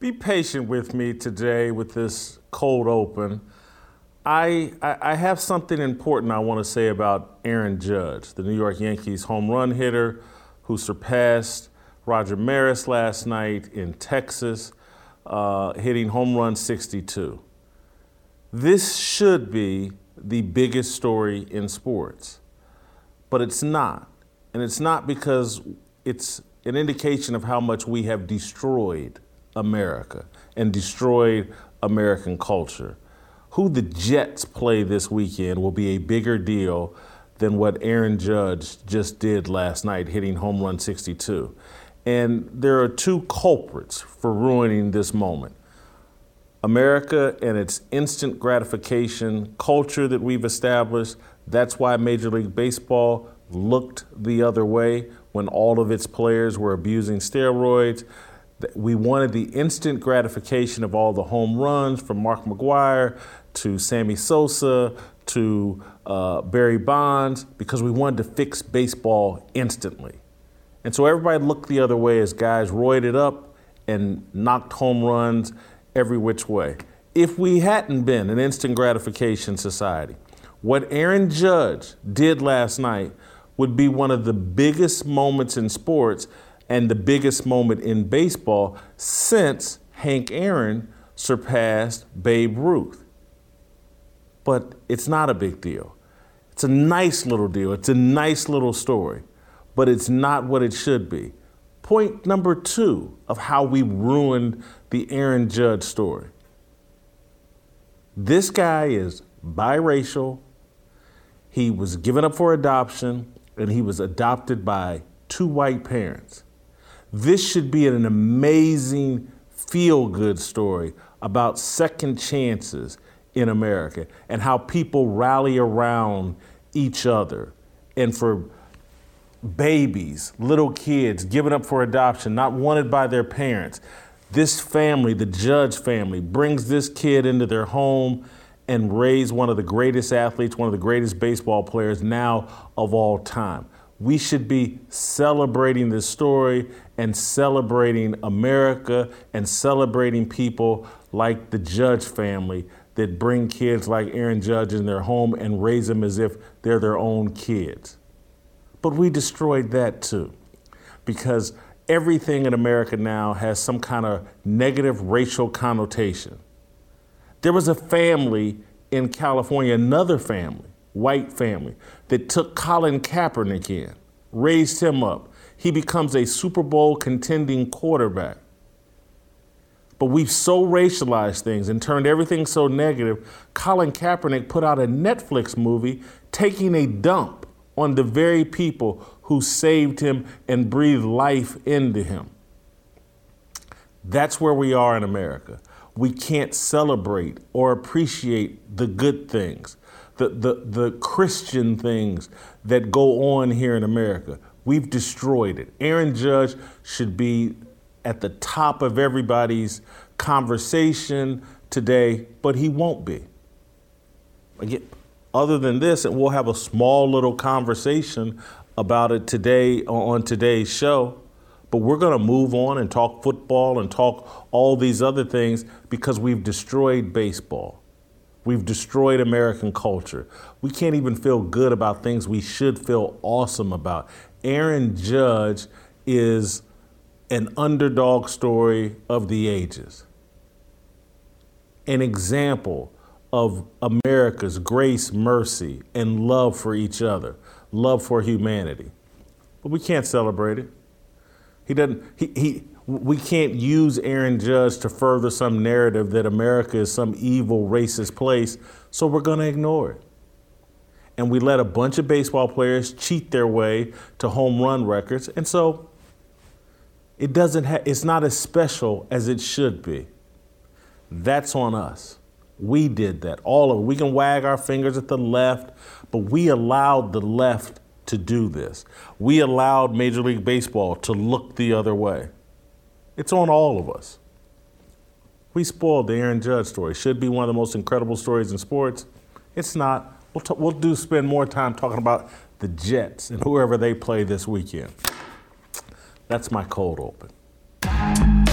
Be patient with me today with this cold open. I, I, I have something important I want to say about Aaron Judge, the New York Yankees home run hitter who surpassed Roger Maris last night in Texas, uh, hitting home run 62. This should be the biggest story in sports, but it's not. And it's not because it's an indication of how much we have destroyed America and destroyed American culture. Who the Jets play this weekend will be a bigger deal than what Aaron Judge just did last night, hitting home run 62. And there are two culprits for ruining this moment. America and its instant gratification culture that we've established. That's why Major League Baseball looked the other way when all of its players were abusing steroids we wanted the instant gratification of all the home runs from Mark McGwire to Sammy Sosa to uh, Barry Bonds because we wanted to fix baseball instantly. And so everybody looked the other way as guys roided up and knocked home runs every which way. If we hadn't been an instant gratification society, what Aaron Judge did last night would be one of the biggest moments in sports and the biggest moment in baseball since Hank Aaron surpassed Babe Ruth. But it's not a big deal. It's a nice little deal. It's a nice little story, but it's not what it should be. Point number two of how we ruined the Aaron Judge story. This guy is biracial. He was given up for adoption, and he was adopted by two white parents. This should be an amazing feel good story about second chances in America and how people rally around each other and for babies, little kids given up for adoption, not wanted by their parents. This family, the Judge family, brings this kid into their home and raise one of the greatest athletes, one of the greatest baseball players now of all time. We should be celebrating this story and celebrating America and celebrating people like the Judge family that bring kids like Aaron Judge in their home and raise them as if they're their own kids. But we destroyed that too because everything in America now has some kind of negative racial connotation. There was a family in California, another family, white family, that took Colin Kaepernick in, raised him up. He becomes a Super Bowl contending quarterback. But we've so racialized things and turned everything so negative. Colin Kaepernick put out a Netflix movie taking a dump on the very people who saved him and breathed life into him. That's where we are in America. We can't celebrate or appreciate the good things the, the, the Christian things that go on here in America. We've destroyed it. Aaron Judge should be at the top of everybody's conversation today, but he won't be. Again, other than this, and we'll have a small little conversation about it today on today's show. But we're going to move on and talk football and talk all these other things because we've destroyed baseball. We've destroyed American culture. We can't even feel good about things we should feel awesome about. Aaron Judge is an underdog story of the ages, an example of America's grace, mercy, and love for each other, love for humanity. But we can't celebrate it. He doesn't, he, he, we can't use Aaron Judge to further some narrative that America is some evil, racist place, so we're going to ignore it. And we let a bunch of baseball players cheat their way to home run records, and so it doesn't ha- it's not as special as it should be. That's on us. We did that. All of it. We can wag our fingers at the left, but we allowed the left to do this. We allowed Major League Baseball to look the other way. It's on all of us. We spoiled the Aaron Judge story. Should be one of the most incredible stories in sports. It's not. We'll, t- we'll do spend more time talking about the Jets and whoever they play this weekend. That's my cold open.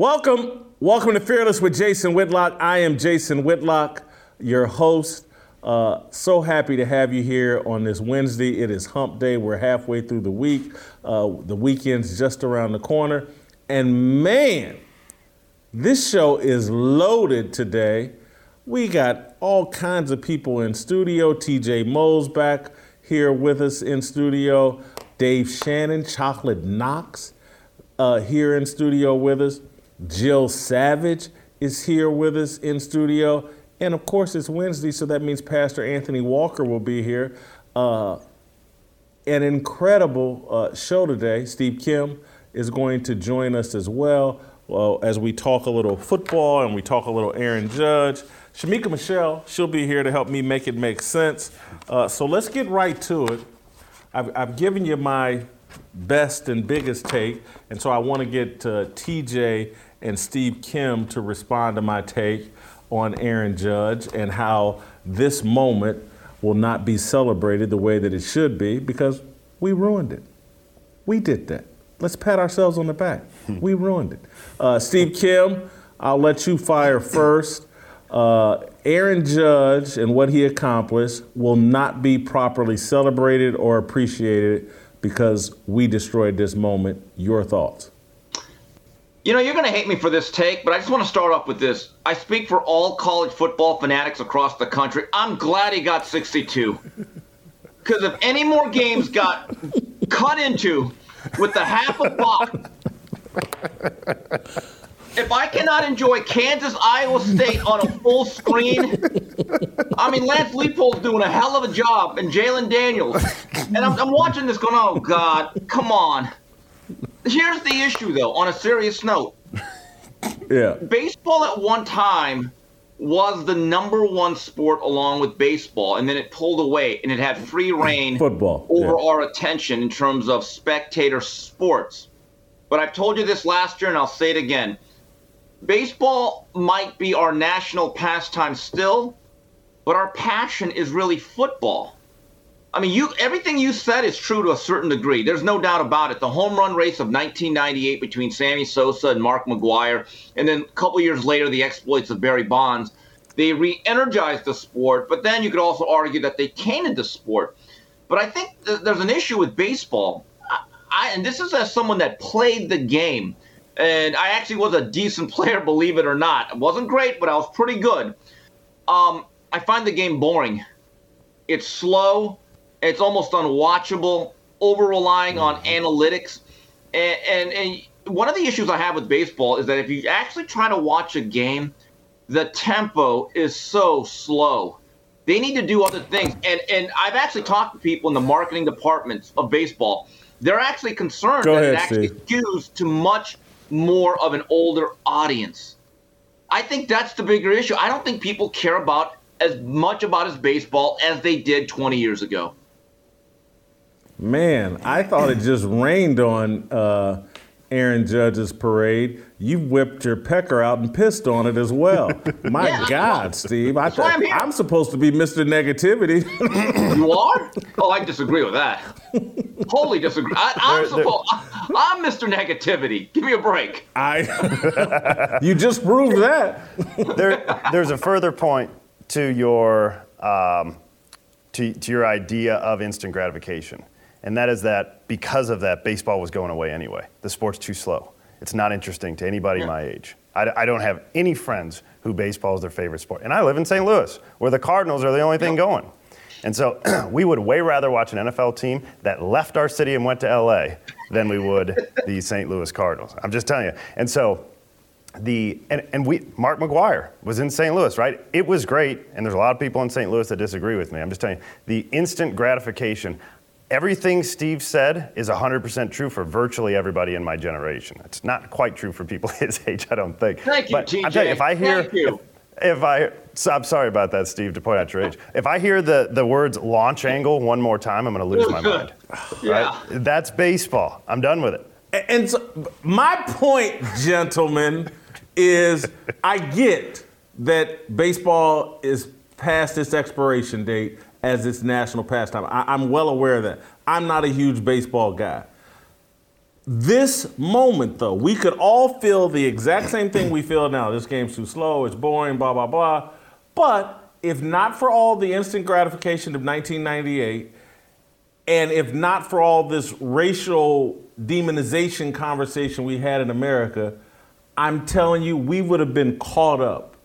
Welcome, welcome to Fearless with Jason Whitlock. I am Jason Whitlock, your host. Uh, so happy to have you here on this Wednesday. It is Hump Day. We're halfway through the week. Uh, the weekend's just around the corner, and man, this show is loaded today. We got all kinds of people in studio. TJ Moe's back here with us in studio. Dave Shannon, Chocolate Knox, uh, here in studio with us. Jill Savage is here with us in studio. And of course, it's Wednesday, so that means Pastor Anthony Walker will be here. Uh, an incredible uh, show today. Steve Kim is going to join us as well, well as we talk a little football and we talk a little Aaron Judge. Shamika Michelle, she'll be here to help me make it make sense. Uh, so let's get right to it. I've, I've given you my best and biggest take, and so I want to get uh, TJ and Steve Kim to respond to my take on Aaron Judge and how this moment will not be celebrated the way that it should be because we ruined it. We did that. Let's pat ourselves on the back. we ruined it. Uh, Steve Kim, I'll let you fire first. Uh, Aaron Judge and what he accomplished will not be properly celebrated or appreciated because we destroyed this moment. Your thoughts? You know, you're going to hate me for this take, but I just want to start off with this. I speak for all college football fanatics across the country. I'm glad he got 62. Because if any more games got cut into with the half a buck, if I cannot enjoy Kansas Iowa State on a full screen, I mean Lance Leipold's doing a hell of a job, and Jalon Daniels, and I'm, I'm watching this going, oh God, come on. Here's the issue, though. On a serious note, yeah, baseball at one time was the number one sport along with baseball, and then it pulled away, and it had free reign football over yeah. our attention in terms of spectator sports. But I've told you this last year, and I'll say it again. Baseball might be our national pastime still, but our passion is really football. I mean, you everything you said is true to a certain degree. There's no doubt about it. The home run race of 1998 between Sammy Sosa and Mark McGwire, and then a couple years later, the exploits of Barry Bonds, they re-energized the sport. But then you could also argue that they tainted the sport. But I think th- there's an issue with baseball. I, I, and this is as someone that played the game, and I actually was a decent player, believe it or not. I wasn't great, but I was pretty good. Um, I find the game boring. It's slow it's almost unwatchable, over relying on mm-hmm. analytics. And, and, and one of the issues I have with baseball is that if you actually try to watch a game, the tempo is so slow. They need to do other things. And and I've actually talked to people in the marketing departments of baseball. They're actually concerned Go that ahead, it actually Steve. skews to much more of an older audience. I think that's the bigger issue. I don't think people care about as much about his baseball as they did 20 years ago. Man, I thought it just rained on uh, Aaron Judge's parade. You whipped your pecker out and pissed on it as well. My yeah, God, Steve, I thought I'm, I'm, supposed to be Mr. Negativity. you are? Oh, I disagree with that. Wholly disagree. I, am supposed. I'm Mr. Negativity. Give me a break. I. you just proved that. there, there's a further point to your um, to, to your idea of instant gratification and that is that because of that, baseball was going away anyway. The sport's too slow. It's not interesting to anybody yeah. my age. I, I, don't have any friends who baseball is their favorite sport. And I live in St. Louis, where the Cardinals are the only thing going. And so we would way rather watch an NFL team that left our city and went to LA than we would the St. Louis Cardinals. I'm just telling you. And so the and, and we Mark McGwire was in St. Louis, right? It was great, and there's a lot of people in St. Louis that disagree with me. I'm just telling you, the instant gratification. Everything Steve said is 100% true for virtually everybody in my generation. It's not quite true for people his age, I don't think. Thank you, but TJ. I'm telling you, if I hear, Thank you. If, if I, so I'm sorry about that, Steve, to point out your age. If I hear the, the words launch angle one more time, I'm going to lose my mind. Yeah. Right? That's baseball. I'm done with it. And so, my point, gentlemen, is I get that baseball is past its expiration date as its national pastime. I, I'm well aware of that. I'm not a huge baseball guy. This moment, though, we could all feel the exact same thing we feel now. This game's too slow, it's boring, blah, blah, blah. But if not for all the instant gratification of 1998, and if not for all this racial demonization conversation we had in America, I'm telling you, we would have been caught up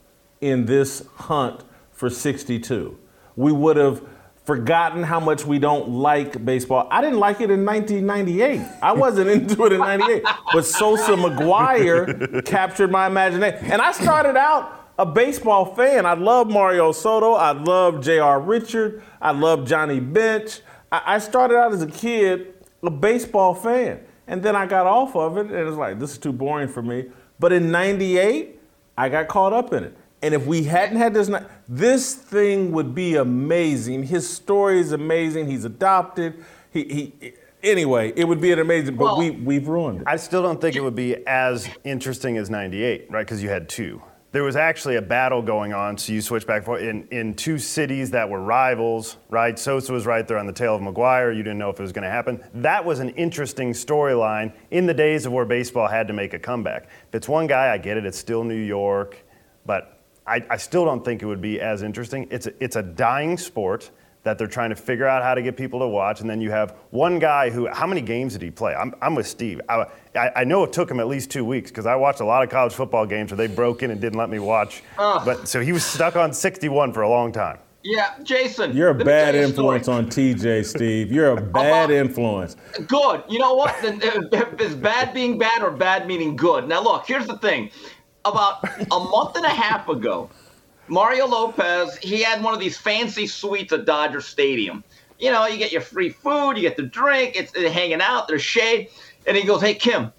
in this hunt for 62. We would have forgotten how much we don't like baseball. I didn't like it in 1998. I wasn't into it in 98. But Sosa McGwire captured my imagination. And I started out a baseball fan. I love Mario Soto. I love J.R. Richard. I love Johnny Bench. I I started out as a kid a baseball fan. And then I got off of it and it was like, this is too boring for me. But in 98, I got caught up in it. And if we hadn't had this, this thing would be amazing. His story is amazing. He's adopted. He, he anyway, it would be an amazing, but Well- we, we've ruined it. I still don't think it would be as interesting as 98, right? Because you had two. There was actually a battle going on, so you switch back and forth in, in two cities that were rivals, right? Sosa was right there on the tail of McGwire. You didn't know if it was going to happen. That was an interesting storyline in the days of where baseball had to make a comeback. If it's one guy, I get it. It's still New York, but I, I still don't think it would be as interesting. It's a, it's a dying sport that they're trying to figure out how to get people to watch. And then you have one guy who, how many games did he play? I'm, I'm with Steve. I, I, I know it took him at least two weeks because I watched a lot of college football games where they broke in and didn't let me watch. But so he was stuck on 61 for a long time. Yeah, Jason. You're a bad you influence on TJ, Steve. You're a bad influence. Good. You know what? Is bad being bad or bad meaning good? Now, look, here's the thing. About a month and a half ago, Mario Lopez, he had one of these fancy suites at Dodger Stadium. You know, you get your free food, you get the drink, it's it's hanging out, there's shade. And he goes, Hey, Kim,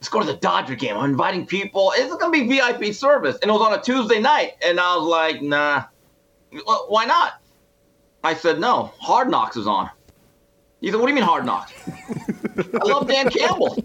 let's go to the Dodger game. I'm inviting people. It's going to be VIP service. And it was on a Tuesday night. And I was like, Nah. "Well, Why not? I said, No, Hard Knocks is on. Said, What do you mean Hard Knocks? I love Dan Campbell.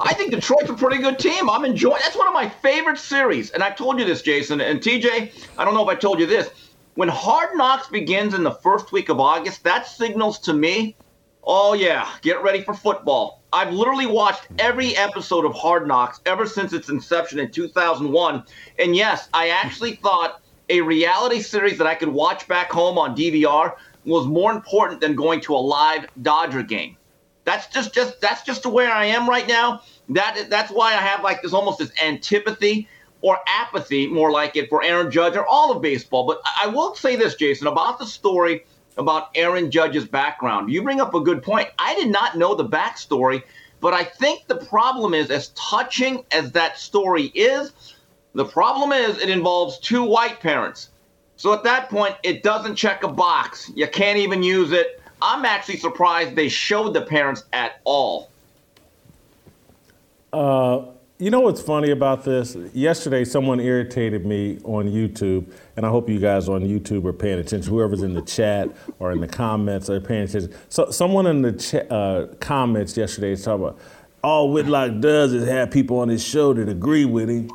I think Detroit's a pretty good team. I'm enjoying. That's one of my favorite series. And I've told you this, Jason and TJ. I don't know if I told you this. When Hard Knocks begins in the first week of August, that signals to me, oh yeah, get ready for football. I've literally watched every episode of Hard Knocks ever since its inception in 2001. And yes, I actually thought a reality series that I could watch back home on DVR was more important than going to a live Dodger game. That's just just that's just where I am right now. That that's why I have like this almost this antipathy or apathy, more like it, for Aaron Judge or all of baseball. But I will say this, Jason, about the story about Aaron Judge's background. You bring up a good point. I did not know the backstory, but I think the problem is as touching as that story is, the problem is it involves two white parents. So at that point, it doesn't check a box. You can't even use it. I'm actually surprised they showed the parents at all. You know what's funny about this? Yesterday, someone irritated me on YouTube, and I hope you guys on YouTube are paying attention. Whoever's in the chat or in the comments are paying attention. So, someone in the uh, comments yesterday is talking about all Whitlock does is have people on his show that agree with him.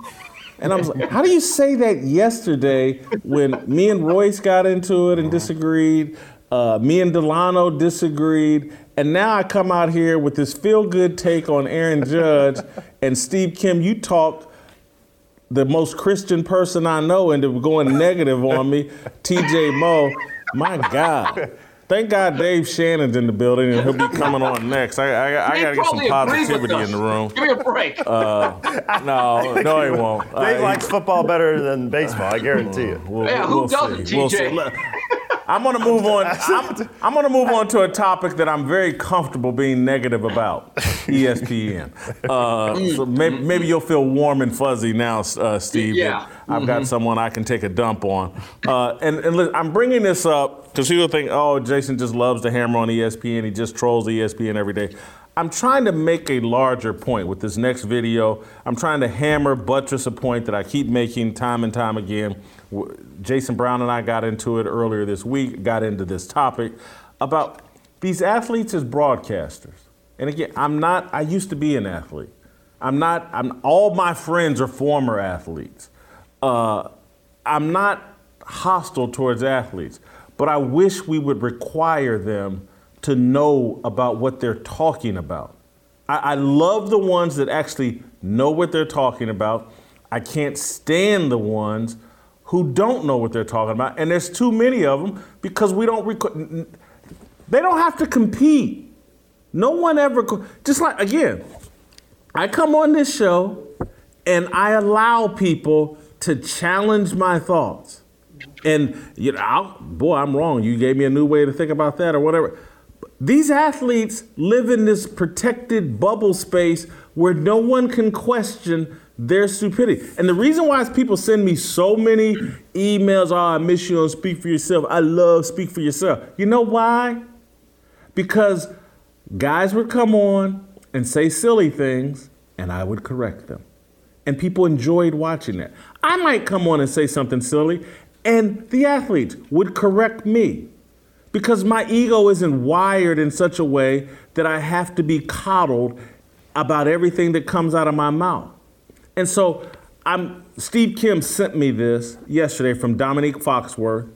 And I was like, how do you say that yesterday when me and Royce got into it and disagreed? Uh, me and Delano disagreed. And now I come out here with this feel good take on Aaron Judge. and Steve Kim, you talk the most Christian person I know into going negative on me, TJ Moe. My God. Thank God Dave Shannon's in the building and he'll be coming on next. I, I, I got to get some probably agrees with positivity in the room. Give me a break. No, no, he won't. Dave Uh, likes football better than baseball, I guarantee you. We'll, Yeah, who doesn't, see. We'll see. I'm gonna move on. I'm, I'm, gonna move on to a topic that I'm very comfortable being negative about. ESPN. Uh, so maybe, maybe, you'll feel warm and fuzzy now, uh, Steve. Yeah. I've mm-hmm. got someone I can take a dump on. Uh, and, and listen, I'm bringing this up because people think, oh, Jason just loves to hammer on ESPN. He just trolls ESPN every day. I'm trying to make a larger point with this next video. I'm trying to hammer, buttress a point that I keep making time and time again. Jason Brown and I got into it earlier this week, got into this topic about these athletes as broadcasters. And again, I'm not, I used to be an athlete. I'm not, I'm, all my friends are former athletes. Uh, I'm not hostile towards athletes, but I wish we would require them to know about what they're talking about. I, I love the ones that actually know what they're talking about. I can't stand the ones who don't know what they're talking about, and there's too many of them because we don't. Rec- they don't have to compete. No one ever. Just like again, I come on this show, and I allow people to challenge my thoughts. And you know, I'll, boy, I'm wrong. You gave me a new way to think about that, or whatever. These athletes live in this protected bubble space where no one can question their stupidity. And the reason why is people send me so many emails, oh, I miss you on Speak for Yourself. I love Speak for Yourself. You know why? Because guys would come on and say silly things, and I would correct them. And people enjoyed watching that. I might come on and say something silly, and the athletes would correct me because my ego isn't wired in such a way that I have to be coddled about everything that comes out of my mouth. And so I'm Steve Kim sent me this yesterday from Domonique Foxworth,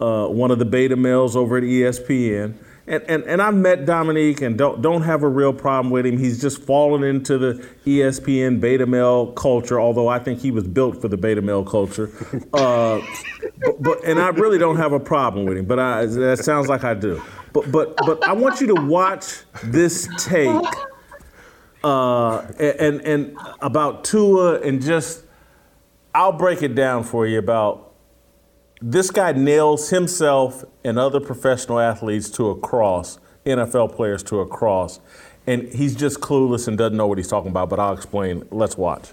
uh, one of the beta males over at ESPN. And, and, and I've met Domonique and don't, don't have a real problem with him. He's just fallen into the ESPN beta male culture, although I think he was built for the beta male culture. Uh, but, but, and I really don't have a problem with him, but I, that sounds like I do. But, but, but I want you to watch this take uh, and, and about Tua and just, I'll break it down for you about this guy nails himself and other professional athletes to a cross, NFL players to a cross, and he's just clueless and doesn't know what he's talking about. But I'll explain. Let's watch.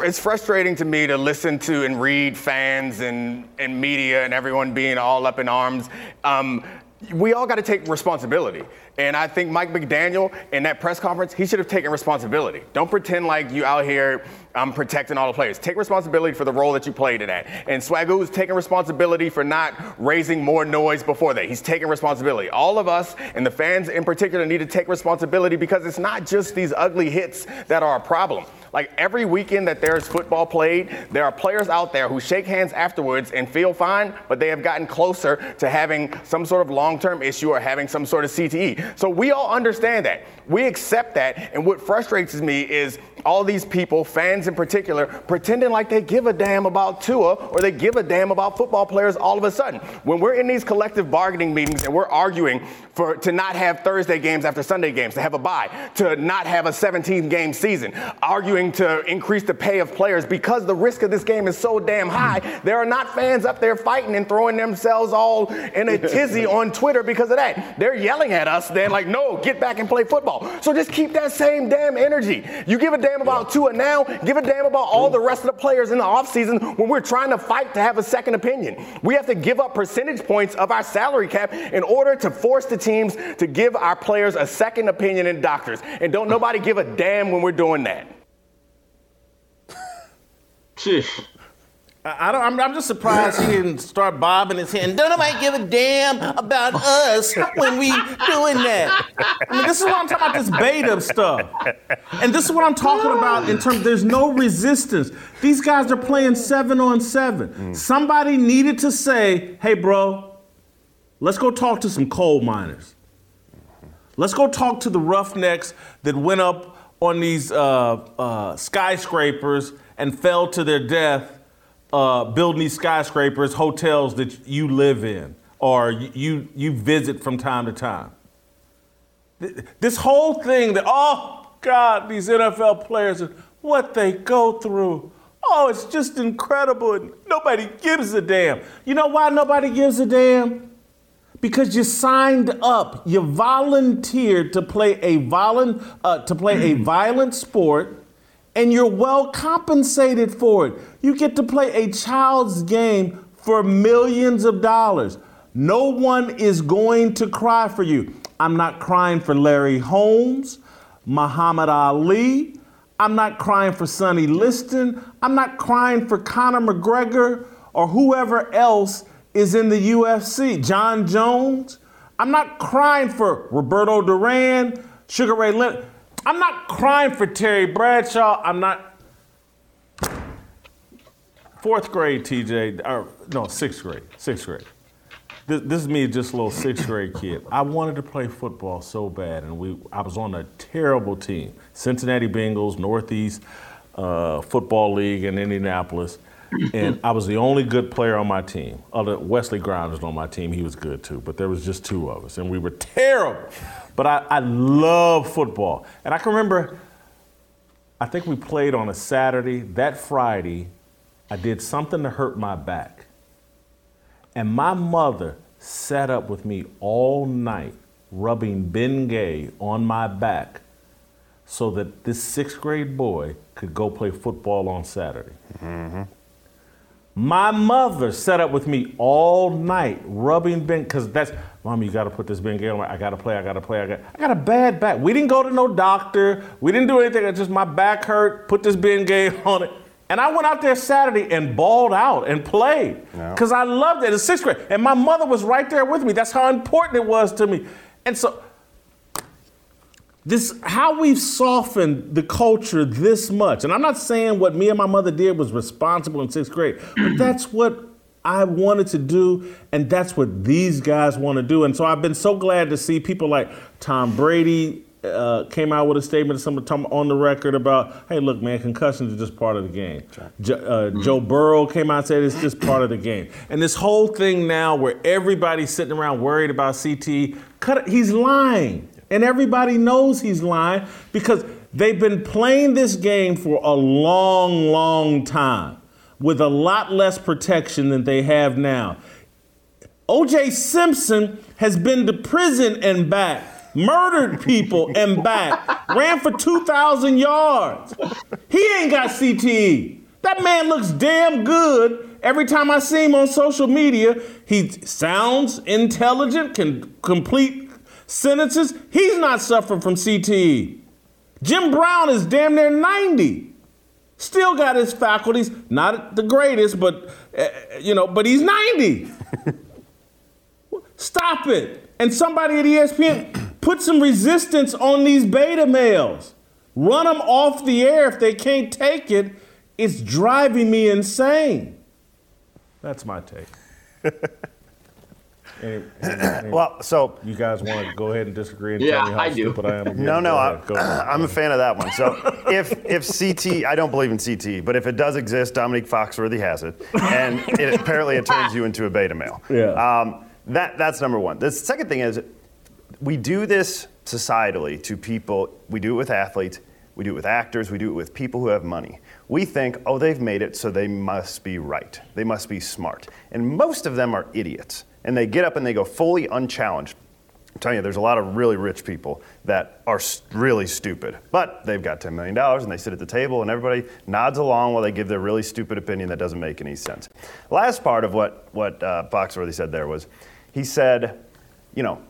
It's frustrating to me to listen to and read fans and, and media and everyone being all up in arms. Um, we all got to take responsibility. And I think Mike McDaniel in that press conference, he should have taken responsibility. Don't pretend like you out here um, protecting all the players. Take responsibility for the role that you played in that. And is taking responsibility for not raising more noise before that. He's taking responsibility. All of us and the fans in particular need to take responsibility because it's not just these ugly hits that are a problem. Like every weekend that there's football played, there are players out there who shake hands afterwards and feel fine, but they have gotten closer to having some sort of long term issue or having some sort of CTE. So we all understand that. We accept that. And what frustrates me is all these people, fans in particular, pretending like they give a damn about Tua or they give a damn about football players all of a sudden. When we're in these collective bargaining meetings and we're arguing for to not have Thursday games after Sunday games, to have a bye, to not have a 17 game season, arguing to increase the pay of players because the risk of this game is so damn high, there are not fans up there fighting and throwing themselves all in a tizzy on Twitter because of that. They're yelling at us then like, no, get back and play football. So just keep that same damn energy. You give a damn about Tua now, give a damn about all the rest of the players in the offseason when we're trying to fight to have a second opinion. We have to give up percentage points of our salary cap in order to force the teams to give our players a second opinion in doctors. And don't nobody give a damn when we're doing that. I don't, I'm, I'm, just surprised he didn't start bobbing his head. Don't nobody give a damn about us when we doing that. I mean, this is what I'm talking about, this beta stuff. And this is what I'm talking about in terms, there's no resistance. These guys are playing seven on seven. Mm. Somebody needed to say, hey, bro, let's go talk to some coal miners. Let's go talk to the roughnecks that went up on these uh, uh, skyscrapers and fell to their death uh, building these skyscrapers, hotels that you live in or you, you visit from time to time. This whole thing that, oh God, these NFL players, what they go through. Oh, it's just incredible. And nobody gives a damn. You know why nobody gives a damn? because you signed up, you volunteered to play a violent uh, to play a violent sport, and you're well compensated for it. You get to play a child's game for millions of dollars. No one is going to cry for you. I'm not crying for Larry Holmes, Muhammad Ali. I'm not crying for Sonny Liston. I'm not crying for Conor McGregor or whoever else is in the UFC. Jon Jones. I'm not crying for Roberto Duran, Sugar Ray Leonard. I'm not crying for Terry Bradshaw. I'm not. Fourth grade, TJ, or no, sixth grade, sixth grade. This, this is me, just a little sixth grade kid. I wanted to play football so bad, and we I was on a terrible team, Cincinnati Bengals, Northeast uh, Football League in Indianapolis, and I was the only good player on my team. Other Wesley Grimes was on my team; he was good too, but there was just two of us, and we were terrible. But I, I love football, and I can remember. I think we played on a Saturday. That Friday, I did something to hurt my back. And my mother sat up with me all night, rubbing Bengay on my back so that this sixth grade boy could go play football on Saturday. Mm-hmm. My mother sat up with me all night, rubbing Ben, because that's, Mom, you got to put this Bengay on. I got to play, I got to play. I got, I got a bad back. We didn't go to no doctor. We didn't do anything. It's just my back hurt. Put this Bengay on it. And I went out there Saturday and balled out and played because I loved it in sixth grade. And my mother was right there with me. That's how important it was to me. And so, this how we've softened the culture this much. And I'm not saying what me and my mother did was responsible in sixth grade, but that's what I wanted to do, and that's what these guys want to do. And so I've been so glad to see people like Tom Brady uh, came out with a statement some on the record about, hey, look, man, concussions are just part of the game. Jo, uh, mm-hmm. Joe Burrow came out and said it's just part of the game. And this whole thing now where everybody's sitting around worried about CTE, cut it, he's lying. And everybody knows he's lying because they've been playing this game for a long, long time with a lot less protection than they have now. OJ Simpson has been to prison and back murdered people and back, ran for 2,000 yards. He ain't got CTE. That man looks damn good. Every time I see him on social media, he sounds intelligent, can complete sentences. He's not suffering from CTE. Jim Brown is damn near 90. Still got his faculties, not the greatest, but uh, you know, but he's 90. Stop it. And somebody at ESPN, Put some resistance on these beta males. Run them off the air if they can't take it. It's driving me insane. That's my take. any, any, any, well, so you guys want to go ahead and disagree and yeah, tell me how I do. stupid I am? Again? No, no, I, am a fan of that one. So if if CT, I don't believe in CT, but if it does exist, Domonique Foxworthy has it, and it, apparently it turns you into a beta male. Yeah. Um, that that's number one. The second thing is, we do this societally to people. We do it with athletes, we do it with actors, we do it with people who have money. We think, oh, they've made it, so they must be right. They must be smart. And most of them are idiots. And they get up and they go fully unchallenged. I'm telling you, there's a lot of really rich people that are really stupid, but they've got $10 million and they sit at the table and everybody nods along while they give their really stupid opinion that doesn't make any sense. Last part of what, what uh, Foxworthy said there was he said, you know,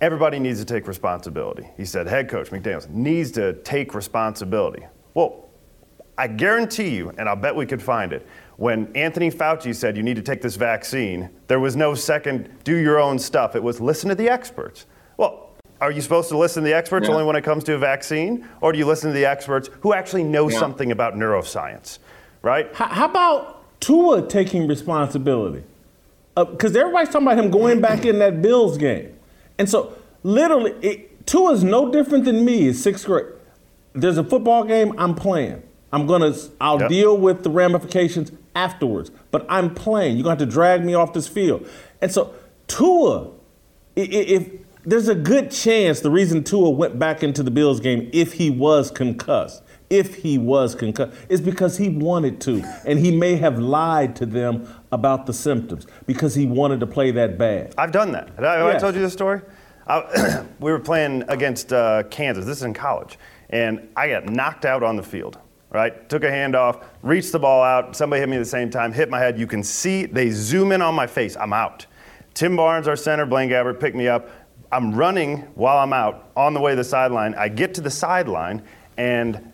everybody needs to take responsibility. He said, head coach McDaniels needs to take responsibility. Well, I guarantee you, and I'll bet we could find it, when Anthony Fauci said you need to take this vaccine, there was no second do your own stuff. It was listen to the experts. Well, are you supposed to listen to the experts yeah. only when it comes to a vaccine? Or do you listen to the experts who actually know yeah. something about neuroscience, right? How about Tua taking responsibility? Because uh, everybody's talking about him going back in that Bills game. And so, literally, it, Tua is no different than me in sixth grade. There's a football game, I'm playing. I'm gonna, I'll yep. deal with the ramifications afterwards. But I'm playing. You're gonna have to drag me off this field. And so, Tua, if, if there's a good chance the reason Tua went back into the Bills game if he was concussed. if he was concussed is because he wanted to. And he may have lied to them about the symptoms because he wanted to play that bad. I've done that. Have I, I told you this story? I, we were playing against uh, Kansas. This is in college. And I got knocked out on the field, right? Took a handoff, reached the ball out. Somebody hit me at the same time, hit my head. You can see they zoom in on my face. I'm out. Tim Barnes, our center, Blaine Gabbert, picked me up. I'm running while I'm out on the way to the sideline. I get to the sideline and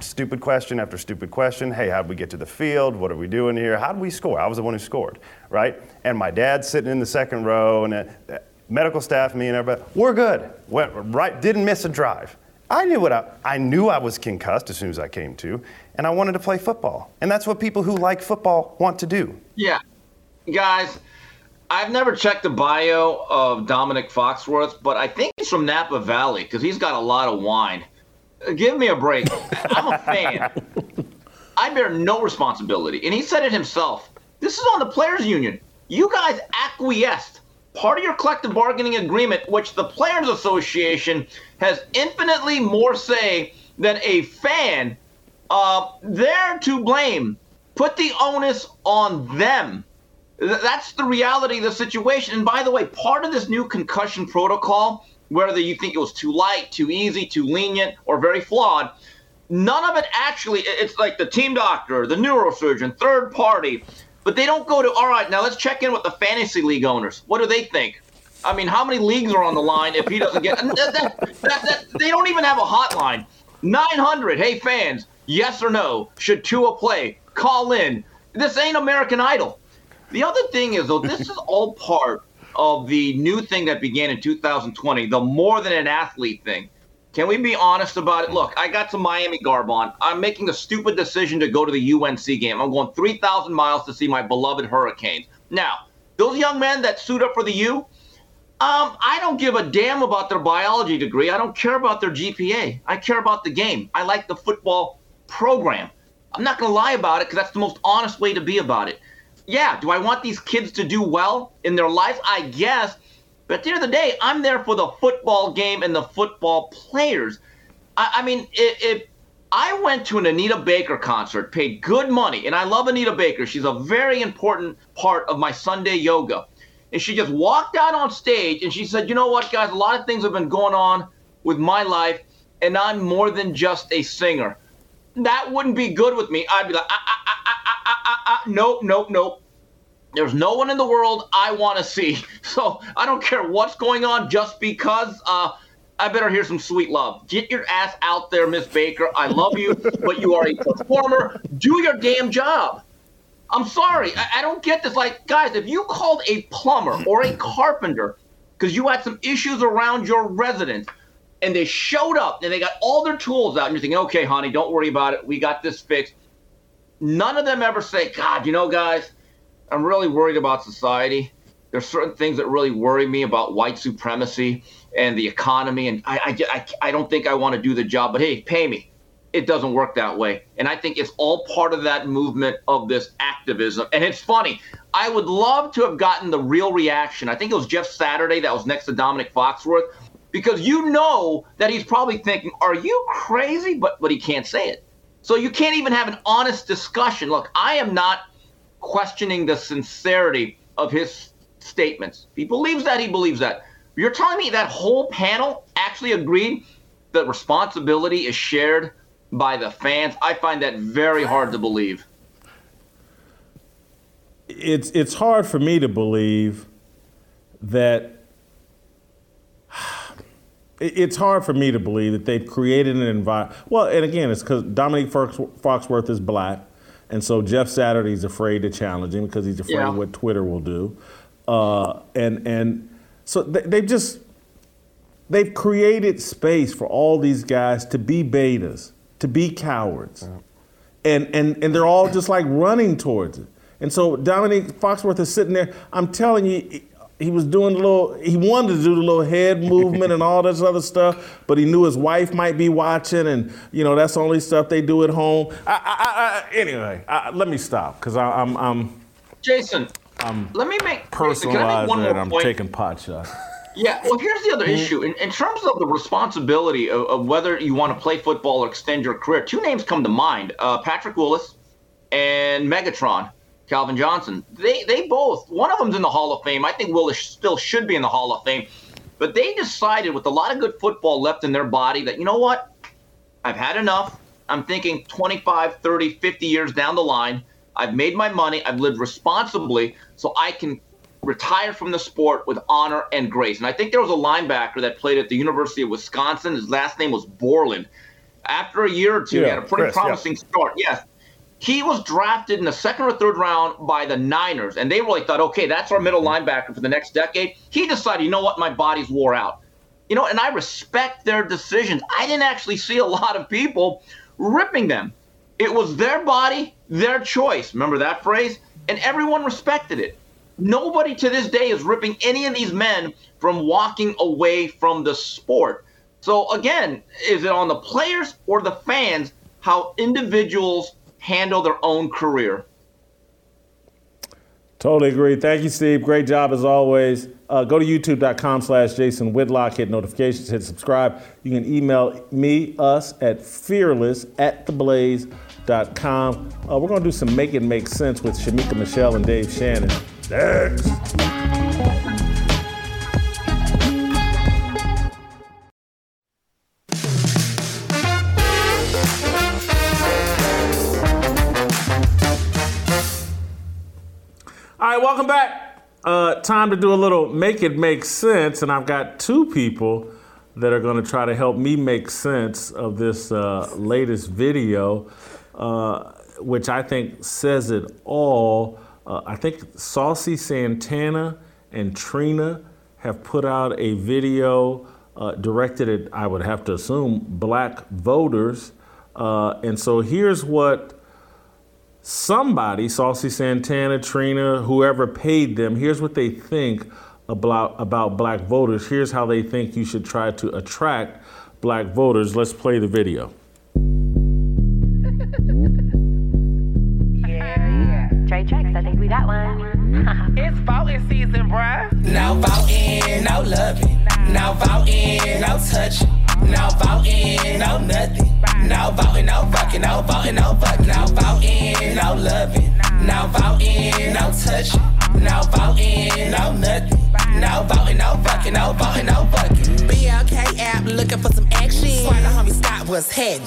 stupid question after stupid question. Hey, how'd we get to the field? What are we doing here? How'd we score? I was the one who scored, right? And my dad's sitting in the second row, and uh, medical staff, me and everybody, we're good. Went right, didn't miss a drive. I knew what I, I knew I was concussed as soon as I came to, and I wanted to play football. And that's what people who like football want to do. Yeah. Guys, I've never checked the bio of Dominic Foxworth, but I think he's from Napa Valley because he's got a lot of wine. Give me a break. I'm a fan. I bear no responsibility. And he said it himself. This is on the players' union. You guys acquiesced. Part of your collective bargaining agreement, which the Players Association has infinitely more say than a fan, uh, they're to blame. Put the onus on them. That's the reality of the situation. And by the way, part of this new concussion protocol whether you think it was too light, too easy, too lenient, or very flawed. None of it actually, it's like the team doctor, the neurosurgeon, third party, but they don't go to, all right, now let's check in with the fantasy league owners. What do they think? I mean, how many leagues are on the line if he doesn't get, that, that, that, they don't even have a hotline. 900, hey fans, yes or no, should Tua play? Call in. This ain't American Idol. The other thing is, though, this is all part of the new thing that began in 2020, the more than an athlete thing. Can we be honest about it? Look, I got some Miami garb on. I'm making a stupid decision to go to the UNC game. I'm going 3,000 miles to see my beloved Hurricanes. Now, those young men that suit up for the U, um, I don't give a damn about their biology degree. I don't care about their GPA. I care about the game. I like the football program. I'm not going to lie about it because that's the most honest way to be about it yeah, do I want these kids to do well in their life? I guess. But at the end of the day, I'm there for the football game and the football players. I, I mean, if, I went to an Anita Baker concert, paid good money, and I love Anita Baker. She's a very important part of my Sunday yoga. And she just walked out on stage and she said, You know what, guys? A lot of things have been going on with my life, and I'm more than just a singer. That wouldn't be good with me. I'd be like, ah, ah, ah. nope, nope, nope. There's no one in the world I want to see. So I don't care what's going on just because uh, I better hear some sweet love. Get your ass out there, Miss Baker. I love you, but you are a performer. Do your damn job. I'm sorry. I, I don't get this. Like, guys, if you called a plumber or a carpenter because you had some issues around your residence and they showed up and they got all their tools out and you're thinking, okay, honey, don't worry about it. We got this fixed. None of them ever say, God, you know, guys, I'm really worried about society. There's certain things that really worry me about white supremacy and the economy, and I, I, I, I don't think I want to do the job. But hey, pay me. It doesn't work that way, and I think it's all part of that movement of this activism. And it's funny. I would love to have gotten the real reaction. I think it was Jeff Saturday that was next to Dominic Foxworth, because you know that he's probably thinking, "Are you crazy?" But but he can't say it. So you can't even have an honest discussion. Look, I am not questioning the sincerity of his statements. He believes that, he believes that. You're telling me that whole panel actually agreed that responsibility is shared by the fans? I find that very hard to believe. It's it's hard for me to believe that it's hard for me to believe that they've created an environment. Well, and again, it's because Domonique Foxworth is black. And so Jeff Saturday's afraid to challenge him because he's afraid yeah. of what Twitter will do. Uh, and and so they, they've just they've created space for all these guys to be betas, to be cowards. Yeah. And, and, and they're all just like running towards it. And so Domonique Foxworth is sitting there. I'm telling you, he was doing a little, he wanted to do the little head movement and all this other stuff, but he knew his wife might be watching, and you know that's the only stuff they do at home. I, I, I, anyway, let me stop because I'm, I'm. Jason, I'm let me make personalize that I'm point? taking pot shots. Yeah, well, here's the other Mm-hmm. issue. In, in terms of the responsibility of, of whether you want to play football or extend your career, two names come to mind uh, Patrick Willis and Megatron, Calvin Johnson. They, they both, one of them's in the Hall of Fame. I think Willis still should be in the Hall of Fame. But they decided, with a lot of good football left in their body, that, you know what? I've had enough. I'm thinking 25, 30, 50 years down the line. I've made my money. I've lived responsibly, so I can retire from the sport with honor and grace. And I think there was a linebacker that played at the University of Wisconsin. His last name was Borland. After a year or two, he had a pretty Chris, yeah. promising start. Yes. He was drafted in the second or third round by the Niners, and they really thought, okay, that's our middle linebacker for the next decade. He decided, you know what, my body's wore out. You know, and I respect their decisions. I didn't actually see a lot of people ripping them. It was their body, their choice. Remember that phrase? And everyone respected it. Nobody to this day is ripping any of these men from walking away from the sport. So, again, is it on the players or the fans how individuals handle their own career? Totally agree. Thank you, Steve. Great job as always. Uh, go to youtube.com slash Jason Whitlock, hit notifications, hit subscribe. You can email me, us, at fearless at theblaze.com. Uh, we're going to do some Make It Make Sense with Shemeka Michelle and Dave Shannon. Next. Right, welcome back. Uh, time to do a little make it make sense, and I've got two people that are going to try to help me make sense of this uh, latest video, uh, which I think says it all. Uh, I think Saucy Santana and Trina have put out a video uh, directed at, I would have to assume, black voters. Uh, and so here's what somebody, Saucy Santana, Trina, whoever paid them, here's what they think about, about black voters. Here's how they think you should try to attract black voters. Let's play the video. Trey Tracks, I think we got one. Mm-hmm. It's voting season, bruh. No voting, no loving. No voting, no touching. No voting, no nothing. No voting, no fucking. No voting, no fucking. No voting, no loving. No voting, no touching. No voting, no nothing. No voting, no fucking. No voting, no fucking. BLK app looking for some action. The homie Scott was heading.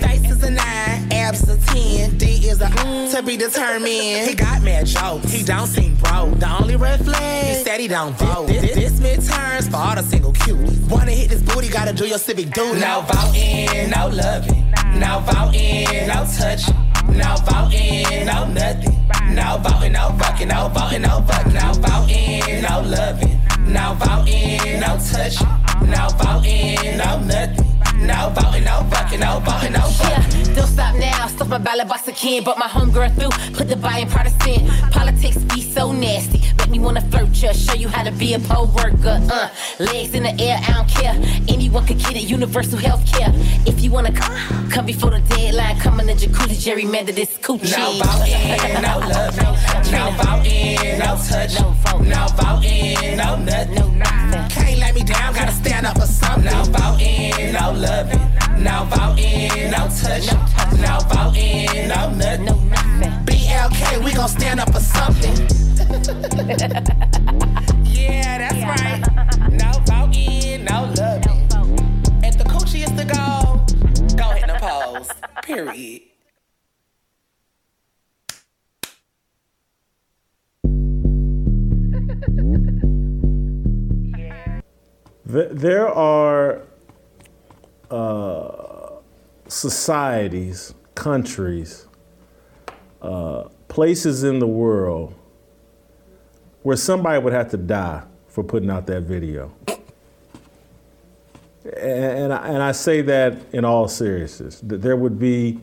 Face is a nine, abs a ten, D is a mm, to be determined. He got mad jokes, he don't seem broke. The only red flag, he said he don't vote. This, this midterms for all the single cuties. Wanna hit this booty, gotta do your civic duty. No voting, no loving. No voting, no touching. No voting, no nothing. No voting, no fucking, no voting, no fucking. No voting, no loving. No voting, no touching. No voting, no nothing. No voting, no fucking, no voting, no fucking. Yeah, don't stop now. Stuff my ballot box again, but my homegirl through. Put the buy in partisan. Politics be so nasty. Make me wanna flirt ya. Show you how to be a poll worker. Uh, legs in the air, I don't care. Anyone could get it. Universal health care. If you wanna come, come before the deadline. Come in the jacuzzi, gerrymander this coochie. No voting, no love, No no voting, no touching. No voting. No voting, no nothing. No nothing. Can't let me down, gotta stand up for something. No voting, no loving. No voting, no touching. No voting, no nothing. BLK, we gon' stand up for something. yeah, that's right. No voting, no loving. If the coochie is the goal, go hit the pose. Period. There are uh, societies, countries, uh, places in the world where somebody would have to die for putting out that video. And, and, I, and I say that in all seriousness, that there would be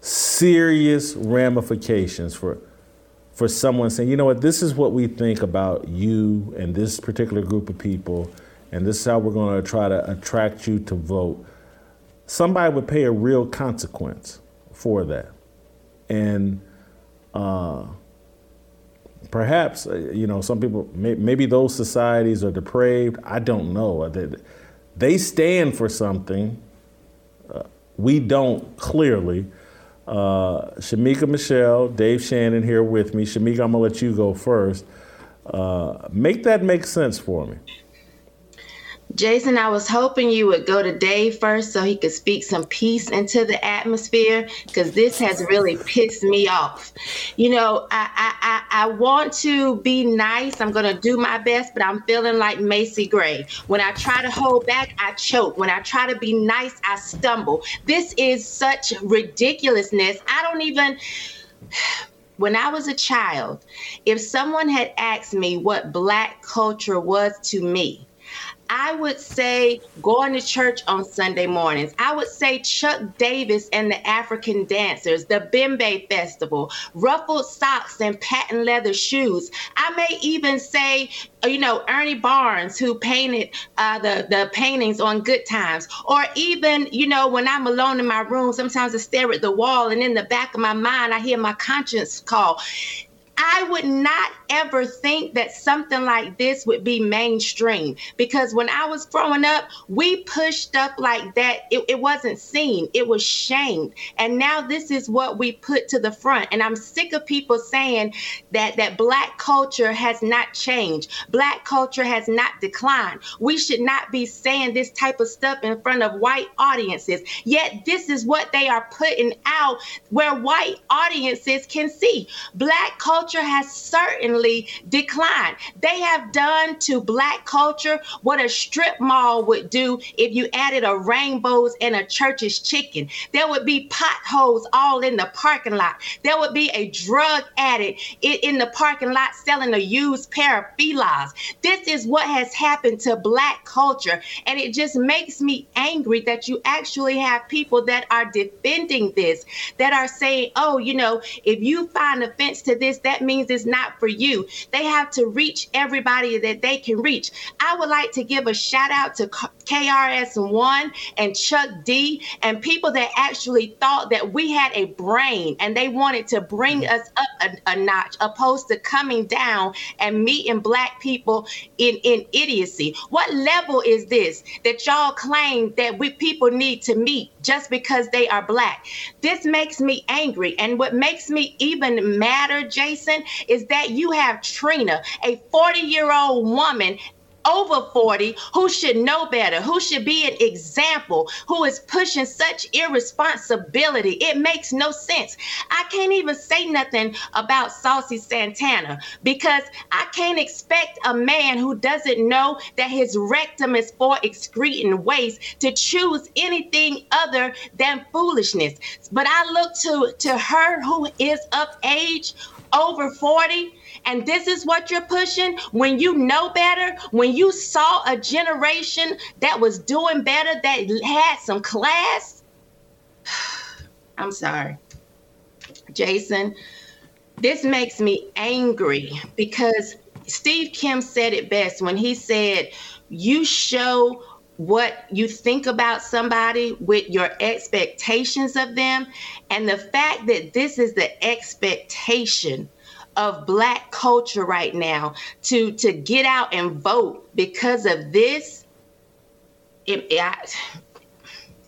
serious ramifications for for someone saying, you know what, this is what we think about you and this particular group of people, and this is how we're going to try to attract you to vote. Somebody would pay a real consequence for that. And uh, perhaps, uh, you know, some people, may, maybe those societies are depraved. I don't know. They, they stand for something. Uh, we don't clearly. Uh, Shemeka Michelle, Dave Shannon here with me. Shemeka, I'm gonna let you go first. Uh, make that make sense for me. Jason, I was hoping you would go to Dave first so he could speak some peace into the atmosphere because this has really pissed me off. You know, I, I, I, I want to be nice. I'm going to do my best, but I'm feeling like Macy Gray. When I try to hold back, I choke. When I try to be nice, I stumble. This is such ridiculousness. I don't even when I was a child, if someone had asked me what black culture was to me, I would say going to church on Sunday mornings. I would say Chuck Davis and the African Dancers, the Bembe Festival, ruffled socks and patent leather shoes. I may even say, you know, Ernie Barnes, who painted uh, the, the paintings on Good Times. Or even, you know, when I'm alone in my room, sometimes I stare at the wall and in the back of my mind, I hear my conscience call. I would not ever think that something like this would be mainstream because when I was growing up, we pushed stuff like that. It, it, wasn't seen, it was shamed. And now this is what we put to the front. And I'm sick of people saying that, that Black culture has not changed, Black culture has not declined. We should not be saying this type of stuff in front of white audiences. Yet this is what they are putting out where white audiences can see. Black culture has certainly declined. They have done to black culture what a strip mall would do if you added a rainbows and a church's chicken. There would be potholes all in the parking lot. There would be a drug addict in, the parking lot selling a used pair of filas. This is what has happened to black culture. And it just makes me angry that you actually have people that are defending this, that are saying, oh, you know, if you find offense to this, that means it's not for you. They have to reach everybody that they can reach. I would like to give a shout out to KRS1 and Chuck D and people that actually thought that we had a brain and they wanted to bring mm-hmm. us up a, a notch opposed to coming down and meeting black people in, in idiocy. What level is this that y'all claim that we people need to meet just because they are black? This makes me angry. And what makes me even madder, Jason, is that you have Trina, a 40 year old woman over 40 who should know better, who should be an example, who is pushing such irresponsibility. It makes no sense. I can't even say nothing about Saucy Santana because I can't expect a man who doesn't know that his rectum is for excreting waste to choose anything other than foolishness. But I look to, to her who is of age, over 40 and this is what you're pushing when you know better, when you saw a generation that was doing better, that had some class. I'm sorry. Jason, this makes me angry because Steve Kim said it best when he said, You show what you think about somebody with your expectations of them. And the fact that this is the expectation of black culture right now to to get out and vote because of this it it,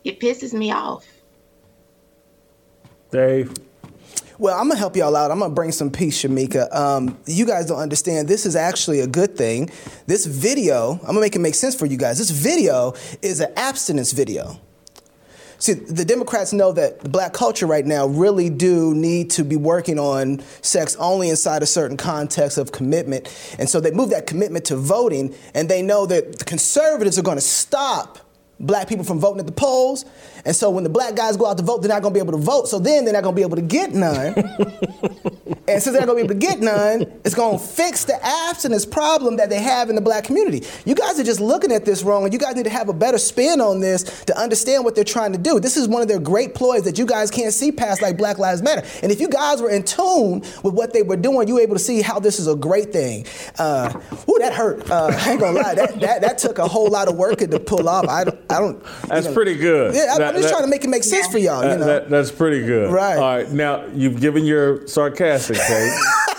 it pisses me off dave well, I'm gonna help y'all out. I'm gonna bring some peace, Shemeka. Um, you guys don't understand. This is actually a good thing. This video, I'm gonna make it make sense for you guys. This video is an abstinence video. See, the Democrats know that the black culture right now really do need to be working on sex only inside a certain context of commitment. And so they move that commitment to voting, and they know that the conservatives are going to stop black people from voting at the polls. And so when the black guys go out to vote, they're not going to be able to vote. So then they're not going to be able to get none. and since they're not going to be able to get none, it's going to fix the abstinence problem that they have in the black community. You guys are just looking at this wrong, and you guys need to have a better spin on this to understand what they're trying to do. This is one of their great ploys that you guys can't see past, like Black Lives Matter. And if you guys were in tune with what they were doing, you were able to see how this is a great thing. Uh, ooh, that hurt. Uh, I ain't gonna lie. That, that, that took a whole lot of work to pull off. I don't, I don't. That's know. pretty good. Yeah, that, I'm just that, trying to make it make sense for y'all. You know? That, that's pretty good. Right. All right. Now you've given your sarcastic take.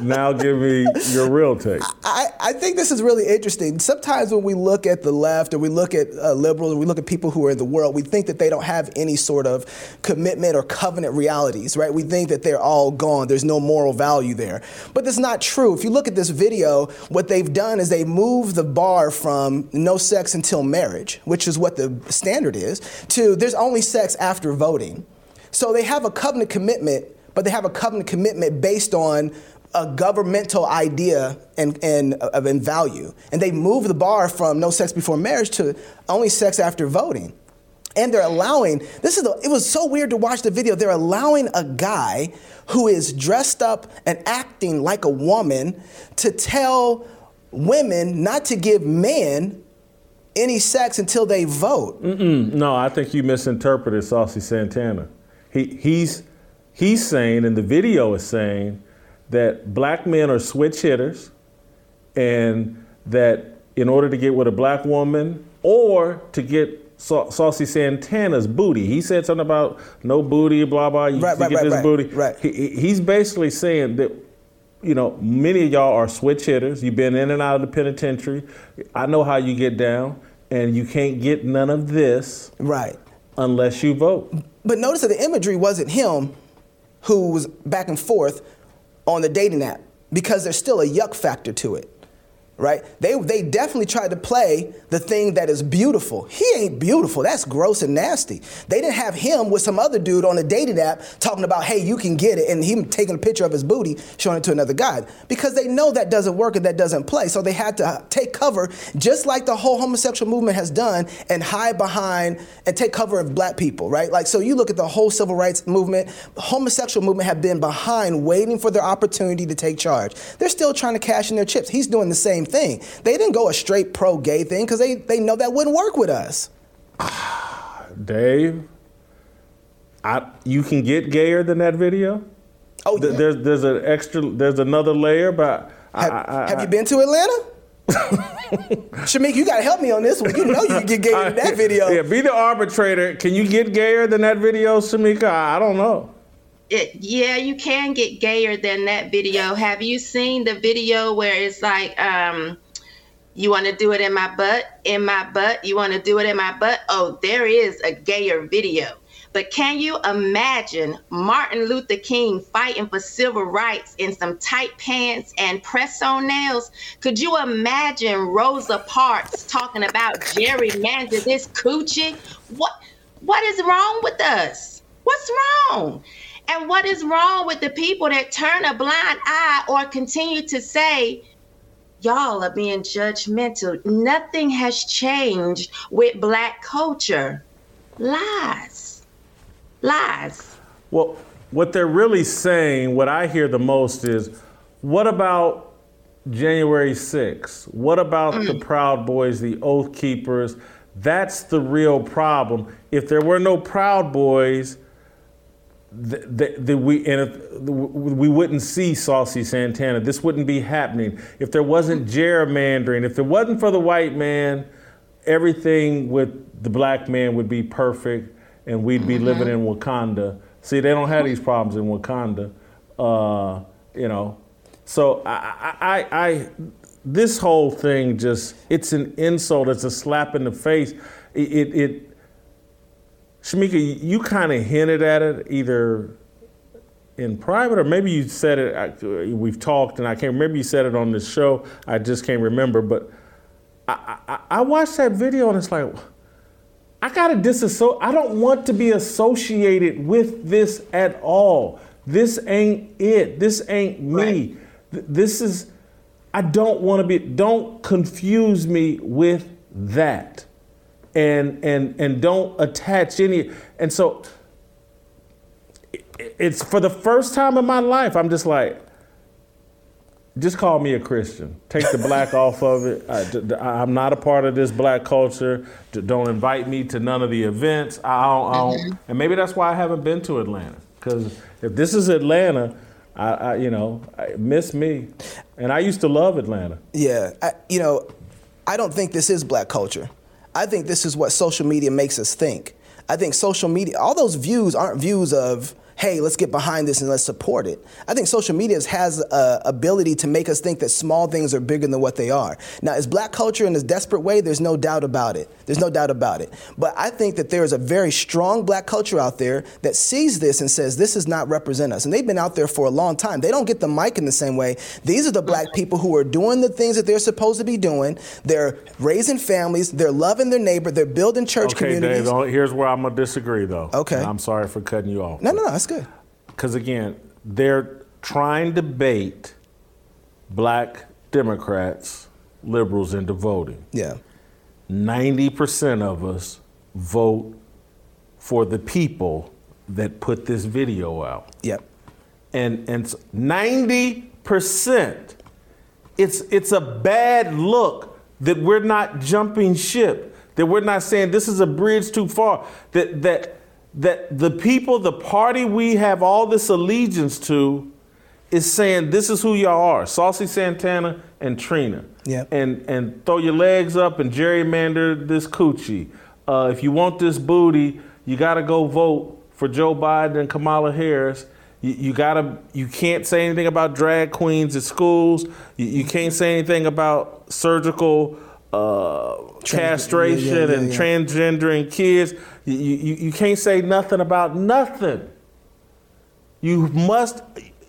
now give me your real take. I, I think this is really interesting. Sometimes when we look at the left or we look at uh, liberals or we look at people who are in the world, we think that they don't have any sort of commitment or covenant realities, right? We think that they're all gone. There's no moral value there. But that's not true. If you look at this video, what they've done is they moved the bar from no sex until marriage, which is what the standard is, to there's only sex after voting. So they have a covenant commitment, but they have a covenant commitment based on a governmental idea and, and of and value. And they move the bar from no sex before marriage to only sex after voting. And they're allowing, this is the, it was so weird to watch the video. They're allowing a guy who is dressed up and acting like a woman to tell women not to give men any sex until they vote. Mm-mm, no, I think you misinterpreted Saucy Santana. He, he's, he's saying, and the video is saying, that black men are switch hitters and that in order to get with a black woman or to get Sa- Saucy Santana's booty, he said something about no booty, blah, blah, you Right, to right, get right, this right, booty. right. He- he's basically saying that, you know, many of y'all are switch hitters. You've been in and out of the penitentiary. I know how you get down, and you can't get none of this Right. unless you vote. But notice that the imagery wasn't him who was back and forth on the dating app because there's still a yuck factor to it. Right? They, they definitely tried to play the thing that is beautiful. He ain't beautiful. That's gross and nasty. They didn't have him with some other dude on a dating app talking about, hey, you can get it, and him taking a picture of his booty, showing it to another guy. Because they know that doesn't work and that doesn't play. So they had to take cover, just like the whole homosexual movement has done, and hide behind and take cover of black people, right? Like, so you look at the whole civil rights movement, homosexual movement have been behind, waiting for their opportunity to take charge. They're still trying to cash in their chips. He's doing the same thing. They didn't go a straight pro gay thing because they, they know that wouldn't work with us. Dave, I, you can get gayer than that video. Oh, yeah. There's there's an extra there's another layer, but I- Have, I, I, have you been to Atlanta? Shamik, you gotta help me on this one. You know you can get gayer than that video. Yeah, be the arbitrator. Can you get gayer than that video, Shemeka? I, I don't know. It, yeah, you can get gayer than that video. Have you seen the video where it's like, um, you want to do it in my butt, in my butt, you want to do it in my butt? Oh, there is a gayer video. But can you imagine Martin Luther King fighting for civil rights in some tight pants and press on nails? Could you imagine Rosa Parks talking about Jerry gerrymander this coochie? What what is wrong with us? What's wrong? And what is wrong with the people that turn a blind eye or continue to say, y'all are being judgmental? Nothing has changed with black culture. Lies. Lies. Well, what they're really saying, what I hear the most is, what about January 6th? What about the mm. Proud Boys, the Oath Keepers? That's the real problem. If there were no Proud Boys, we and if, we wouldn't see Saucy Santana. This wouldn't be happening. If there wasn't gerrymandering, if it wasn't for the white man, everything with the black man would be perfect, and we'd be living in Wakanda. See, they don't have these problems in Wakanda, uh, you know. So I, I, I, I, this whole thing just—it's an insult. It's a slap in the face. It, it, it Shemeka, you kind of hinted at it either in private or maybe you said it. I- We've talked, and I can't remember you said it on this show. I just can't remember. But I, I, I watched that video, and it's like, I gotta disassociate. I don't want to be associated with this at all. This ain't it. This ain't me. Th- This is. I don't want to be. Don't confuse me with that and and and don't attach any and so it's for the first time in my life i'm just like just call me a christian. Take the black off of it. I, am not a part of this black culture. D- don't invite me to none of the events. I don't, I don't mm-hmm. and maybe that's why i haven't been to atlanta because if this is atlanta I, I you know I, miss me. And i used to love atlanta. Yeah, I, you know, I don't think this is black culture. I think this is what social media makes us think. I think social media, all those views aren't views of hey, let's get behind this and let's support it. I think social media has a ability to make us think that small things are bigger than what they are. Now, is black culture in this desperate way? There's no doubt about it. There's no doubt about it. But I think that there is a very strong black culture out there that sees this and says this does not represent us. And they've been out there for a long time. They don't get the mic in the same way. These are the black mm-hmm. people who are doing the things that they're supposed to be doing. They're raising families. They're loving their neighbor. They're building church okay, communities. Dave, oh, here's where I'm gonna disagree, though. Okay. And I'm sorry for cutting you off. No, no, no, that's good. Because again, they're trying to bait black Democrats, liberals into voting. Yeah. 90% of us vote for the people that put this video out. Yep. And and 90% it's it's a bad look that we're not jumping ship, that we're not saying this is a bridge too far, that that that the people, the party we have all this allegiance to is saying this is who y'all are. Saucy Santana and Trina. Yep. And and throw your legs up and gerrymander this coochie. Uh, if you want this booty, you got to go vote for Joe Biden and Kamala Harris. You, you, gotta. You can't say anything about drag queens at schools. You, you can't say anything about surgical uh, castration yeah, yeah, yeah, and transgendering kids. You, you, you can't say nothing about nothing. You must.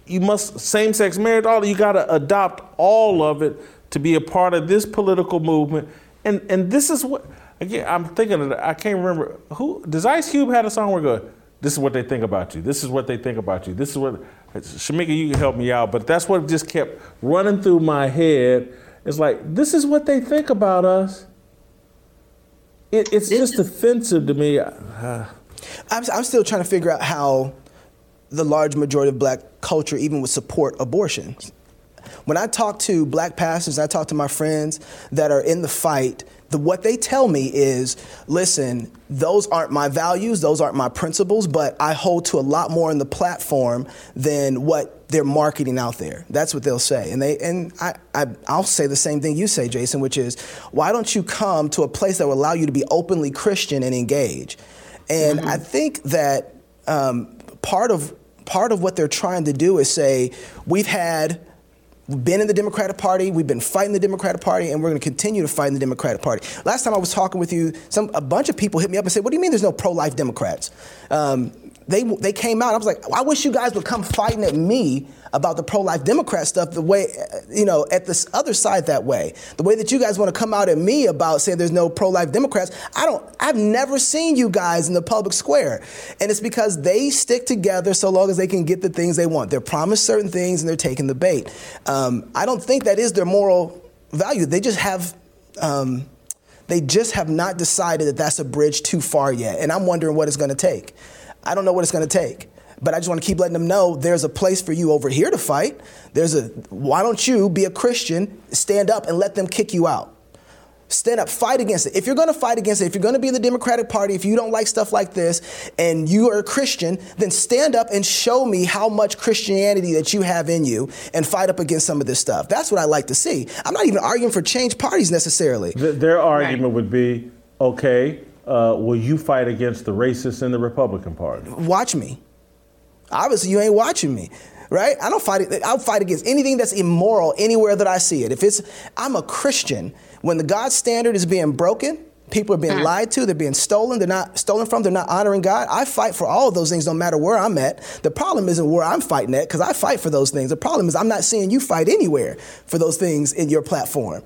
You must same-sex marriage. All you got to adopt all of it to be a part of this political movement. And and this is what again. I'm thinking. Of, I can't remember who does Ice Cube had a song where go. This is what they think about you. This is what they think about you. This is what Shemeka, you can help me out, but that's what just kept running through my head. It's like this is what they think about us. It, it's just offensive to me. Uh, I'm, I'm still trying to figure out how the large majority of black culture even would support abortions. When I talk to black pastors, I talk to my friends that are in the fight. The, what they tell me is, listen, those aren't my values, those aren't my principles, but I hold to a lot more in the platform than what they're marketing out there. That's what they'll say. And they and I, I I'll say the same thing you say, Jason, which is, why don't you come to a place that will allow you to be openly Christian and engage? And I think that um, part of part of what they're trying to do is say we've had we've been in the Democratic Party, we've been fighting the Democratic Party, and we're going to continue to fight in the Democratic Party. Last time I was talking with you, some a bunch of people hit me up and said, "What do you mean there's no pro-life Democrats?" Um, they they came out. I was like, I wish you guys would come fighting at me about the pro-life Democrat stuff the way, you know, at this other side that way. The way that you guys want to come out at me about saying there's no pro-life Democrats. I don't. I've never seen you guys in the public square, and it's because they stick together so long as they can get the things they want. They're promised certain things and they're taking the bait. Um, I don't think that is their moral value. They just have. Um, they just have not decided that that's a bridge too far yet, and I'm wondering what it's going to take. I don't know what it's going to take. But I just want to keep letting them know there's a place for you over here to fight. There's a why don't you be a Christian, stand up and let them kick you out. Stand up, fight against it. If you're going to fight against it, if you're going to be in the Democratic Party, if you don't like stuff like this and you are a Christian, then stand up and show me how much Christianity that you have in you and fight up against some of this stuff. That's what I like to see. I'm not even arguing for change parties necessarily. th- their argument would be, okay, uh, will you fight against the racists in the Republican Party? watch me. Obviously, you ain't watching me, right? I don't fight. I'll fight against anything that's immoral anywhere that I see it. If it's, I'm a Christian. When the God standard is being broken, people are being lied to, they're being stolen, they're not stolen from, they're not honoring God. I fight for all of those things, no matter where I'm at. The problem isn't where I'm fighting at, because I fight for those things. The problem is I'm not seeing you fight anywhere for those things in your platform.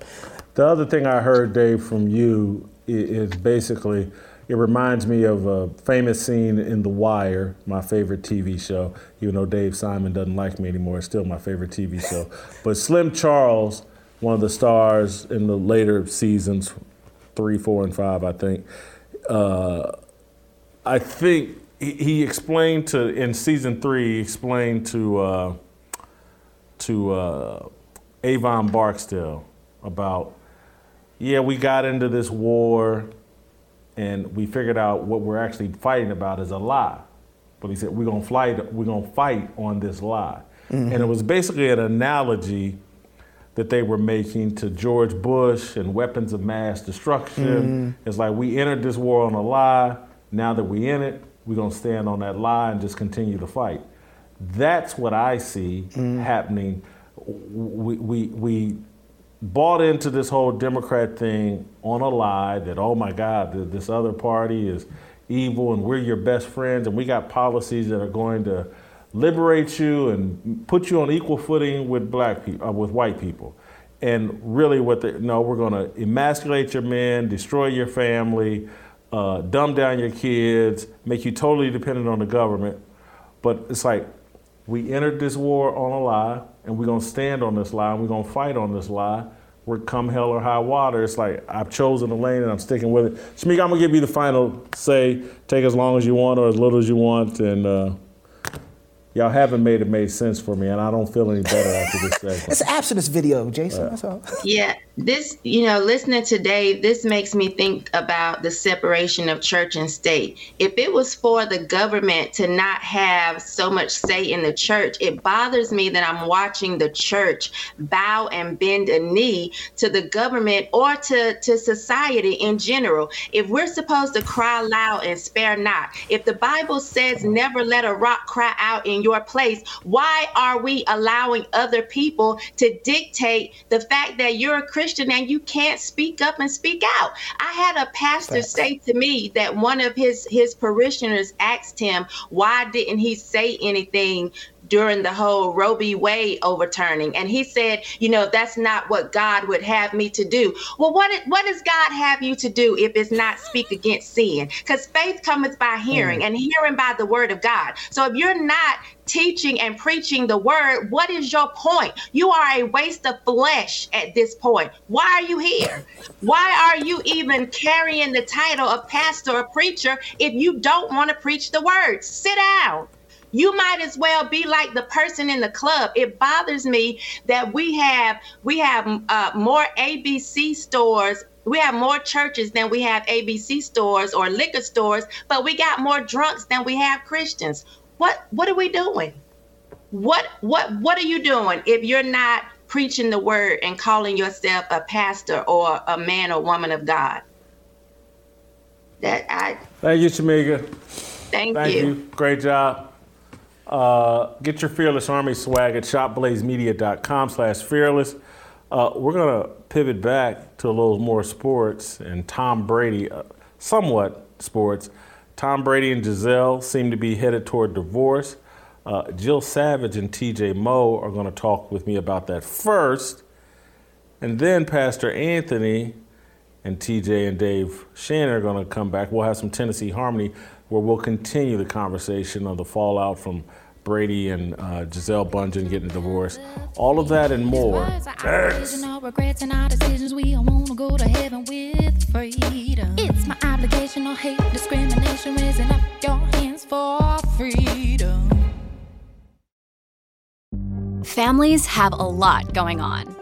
The other thing I heard, Dave, from you i- is basically, it reminds me of a famous scene in The Wire, my favorite TV show. Even though Dave Simon doesn't like me anymore, it's still my favorite TV show. But Slim Charles, one of the stars in the later seasons, three, four, and five, I think. Uh, I think he, he explained to in season three. He explained to uh, to uh, Avon Barksdale about yeah, we got into this war and we figured out what we're actually fighting about is a lie. But he said we're gonna fight we're gonna fight on this lie. And it mm-hmm. was basically an analogy that they were making to George Bush and weapons of mass destruction. Mm-hmm. It's like we entered this war on a lie. Now that we're in it, we're going to stand on that lie and just continue to fight. That's what I see mm-hmm. happening. We, we, we bought into this whole Democrat thing on a lie that, oh my God, this other party is evil and we're your best friends and we got policies that are going to liberate you and put you on equal footing with black people, uh, with white people. And really, what they no, we're going to emasculate your men, destroy your family, uh, dumb down your kids, make you totally dependent on the government. But it's like we entered this war on a lie, and we're gonna stand on this lie, and we're gonna fight on this lie. We're come hell or high water. It's like I've chosen a lane and I'm sticking with it. Shamik, I'm gonna give you the final say. Take as long as you want or as little as you want, and uh, y'all haven't made it made sense for me, and I don't feel any better after this segment. It's an abstinence video, Jason. That's all. Yeah, this, you know, listening to Dave, this makes me think about the separation of church and state. If it was for the government to not have so much say in the church, it bothers me that I'm watching the church bow and bend a knee to the government or to, to society in general. If we're supposed to cry loud and spare not, if the Bible says never let a rock cry out in your place, why are we allowing other people to dictate the fact that you're a Christian and you can't speak up and speak out? I had a pastor say to me that one of his his parishioners asked him, "Why didn't he say anything?" During the whole Roe v. Wade overturning. And he said, you know, that's not what God would have me to do. Well, what, what does God have you to do if it's not speak against sin? Because faith cometh by hearing mm. and hearing by the word of God. So if you're not teaching and preaching the word, what is your point? You are a waste of flesh at this point. Why are you here? Why are you even carrying the title of pastor or preacher if you don't want to preach the word? Sit down you might as well be like the person in the club it bothers me that we have we have uh, more abc stores we have more churches than we have abc stores or liquor stores but we got more drunks than we have christians what what are we doing what what what are you doing if you're not preaching the word and calling yourself a pastor or a man or woman of god that i Thank you, Shemeka. thank, Thank you. you. Great job. Uh, get your Fearless Army swag at shopblazemedia.com slash fearless. Uh, we're going to pivot back to a little more sports and Tom Brady, uh, somewhat sports. Tom Brady and Gisele seem to be headed toward divorce. Uh, Jill Savage and TJ Moe are going to talk with me about that first. And then Pastor Anthony and TJ and Dave Shannon are going to come back. We'll have some Tennessee Harmony where we'll continue the conversation on the fallout from Brady and uh, Gisele Bündchen getting a divorce. All of that and more. Next. No regrets in our decisions. We all wanna go to heaven with freedom. It's my obligation, no hate, discrimination, raising up your hands for freedom. Families have a lot going on.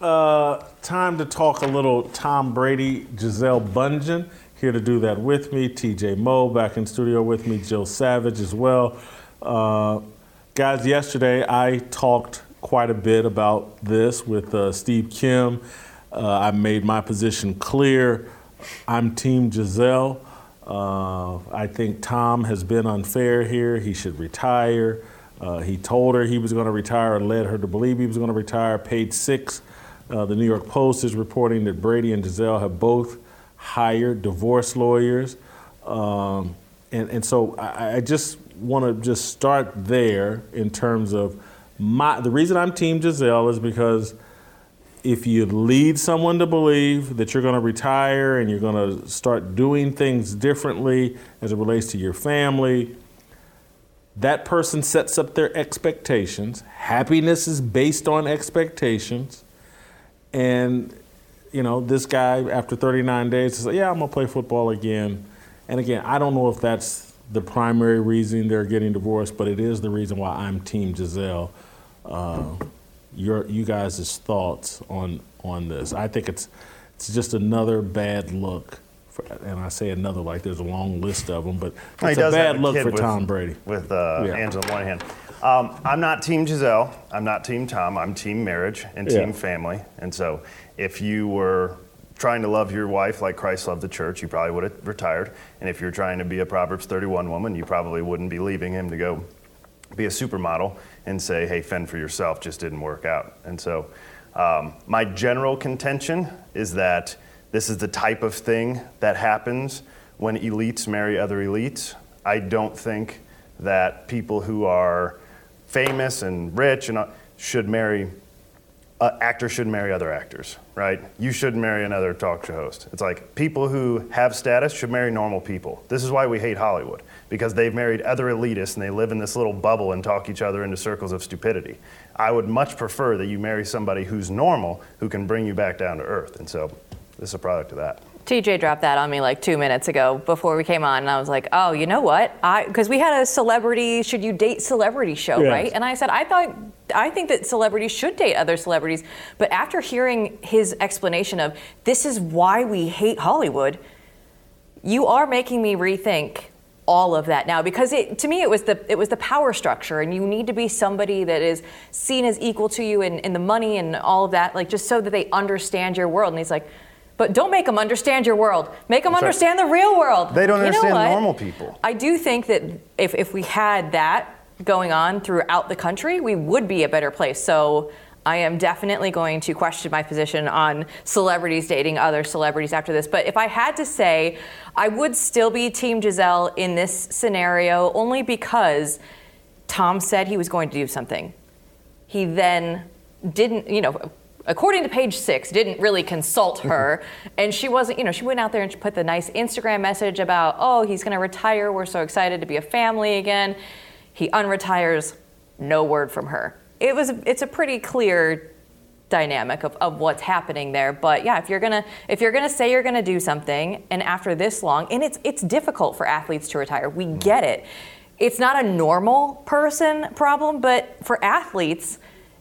Uh, time to talk a little Tom Brady, Gisele Bündchen. Here to do that with me, TJ Moe back in studio with me, Jill Savage as well. Uh, guys, yesterday I talked quite a bit about this with uh, Steve Kim. Uh, I made my position clear. I'm Team Gisele. Uh, I think Tom has been unfair here. He should retire. He told her he was going to retire led her to believe he was going to retire. Page six, uh, the New York Post is reporting that Brady and Gisele have both hired divorce lawyers. Um, and, and so I, I just want to just start there in terms of my, the reason I'm Team Gisele is because if you lead someone to believe that you're going to retire and you're going to start doing things differently as it relates to your family, that person sets up their expectations. Happiness is based on expectations. And, you know, this guy, after 39 days, says, Yeah, I'm going to play football again. And again, I don't know if that's the primary reason they're getting divorced, but it is the reason why I'm Team Gisele. Uh, your you guys' thoughts on on this? I think it's it's just another bad look. For, and I say another like there's a long list of them, but it's a bad look for with- Tom Brady. With uh, Yeah. Angela Moynihan. Um, I'm not Team Gisele. I'm not Team Tom. I'm Team Marriage and Yeah. Team Family. And so, if you were trying to love your wife like Christ loved the church, you probably would have retired. And if you're trying to be a Proverbs 31 woman, you probably wouldn't be leaving him to go be a supermodel and say, hey, fend for yourself, just didn't work out. And so, um, my general contention is that this is the type of thing that happens when elites marry other elites. I don't think that people who are famous and rich and uh, should marry uh, actors should marry other actors, right? You shouldn't marry another talk show host. It's like people who have status should marry normal people. This is why we hate Hollywood, because they've married other elitists and they live in this little bubble and talk each other into circles of stupidity. I would much prefer that you marry somebody who's normal, who can bring you back down to earth. And so this is a product of that. TJ dropped that on me like two minutes ago before we came on, and I was like, "Oh, you know what? I because we had a celebrity should you date celebrity show, Yes. right?" And I said, "I thought I think that celebrities should date other celebrities," but after hearing his explanation of this is why we hate Hollywood, you are making me rethink all of that now because it, to me it was the it was the power structure and you need to be somebody that is seen as equal to you in, in the money and all of that like just so that they understand your world and he's like but don't make them understand your world make them That's right. understand the real world They don't You know understand normal people. i do think that if, if we had that going on throughout the country we would be a better place so I am definitely going to question my position on celebrities dating other celebrities after this. But if I had to say, I would still be Team Gisele in this scenario only because Tom said he was going to do something. He then didn't, you know, according to page six, didn't really consult mm-hmm. her. and she wasn't, you know, she went out there and she put the nice Instagram message about, oh, he's going to retire. We're so excited to be a family again. He unretires, no word from her. It was, it's a pretty clear dynamic of, of what's happening there. But yeah, if you're gonna if you're gonna say you're gonna do something, and after this long, and it's it's difficult for athletes to retire. We mm-hmm. get it. It's not a normal person problem, but for athletes,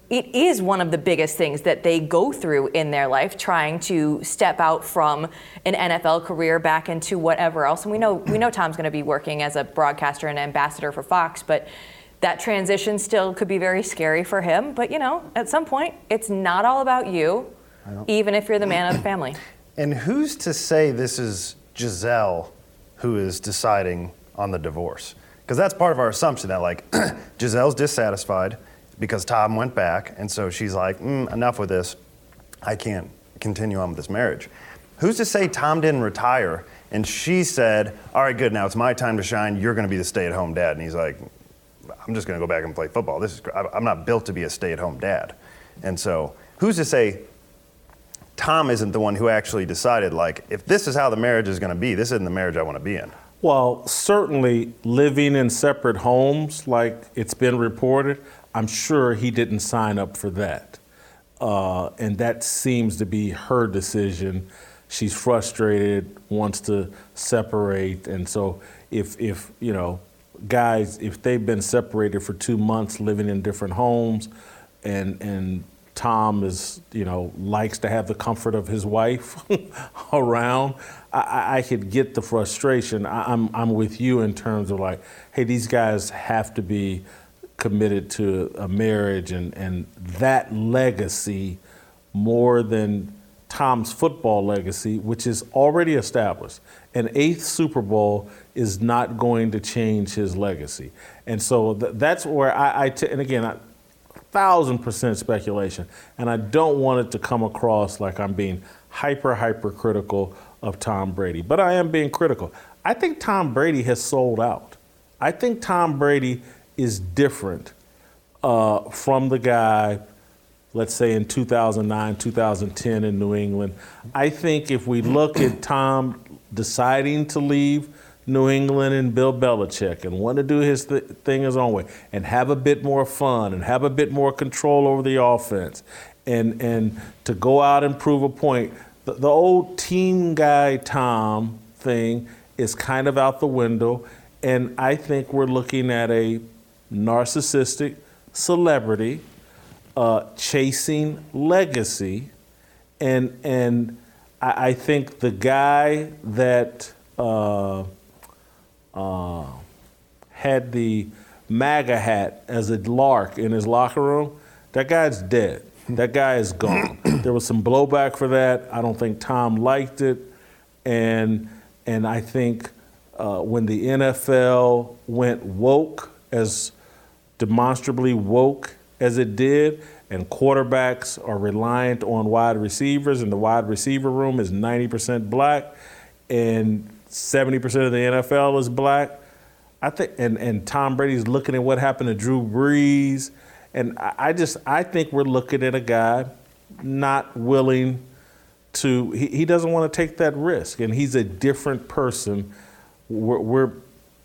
it is one of the biggest things that they go through in their life, trying to step out from an NFL career back into whatever else. And we know we know Tom's going to be working as a broadcaster and ambassador for Fox, but that transition still could be very scary for him. But you know, at some point, it's not all about you, even if you're the man of the family. And who's to say this is Gisele who is deciding on the divorce? Because that's part of our assumption that, like, Gisele's dissatisfied because Tom went back, and so she's like, mm, enough with this. I can't continue on with this marriage. Who's to say Tom didn't retire and she said, all right, good, now it's my time to shine. You're going to be the stay at home dad. And he's like, I'm just going to go back and play football. This is, I'm not built to be a stay at home dad. And so, who's to say Tom isn't the one who actually decided, like, if this is how the marriage is going to be, this isn't the marriage I want to be in? Well, certainly living in separate homes, like it's been reported, I'm sure he didn't sign up for that. Uh, and that seems to be her decision. She's frustrated, wants to separate. And so, if, if you know, guys, if they've been separated for two months, living in different homes, and, and Tom is, you know, likes to have the comfort of his wife around. I- I, could get the frustration. I, I'm, I'm with you in terms of like, hey, these guys have to be committed to a marriage and, and that legacy more than Tom's football legacy, which is already established. An eighth Super Bowl is not going to change his legacy. And so th- that's where I, I t- and again, I, thousand percent speculation. And I don't want it to come across like I'm being hyper, hyper critical of Tom Brady. But I am being critical. I think Tom Brady has sold out. I think Tom Brady is different uh, from the guy, let's say in 2009, 2010 in New England. I think if we look at Tom deciding to leave New England and Bill Belichick and want to do his th- thing his own way and have a bit more fun and have a bit more control over the offense and, and to go out and prove a point. The, the old team guy Tom thing is kind of out the window. And I think we're looking at a narcissistic celebrity uh, chasing legacy. And, and I, I think the guy that uh, uh, had the MAGA hat as a lark in his locker room, that guy's dead. That guy is gone. there was some blowback for that. I don't think Tom liked it, and and I think uh, when the NFL went woke, as demonstrably woke as it did, and quarterbacks are reliant on wide receivers, and the wide receiver room is 90% black, and 70% of the NFL is black. I think, and, and Tom Brady's looking at what happened to Drew Brees and I just I think we're looking at a guy not willing to he, he doesn't want to take that risk and he's a different person. We're, we're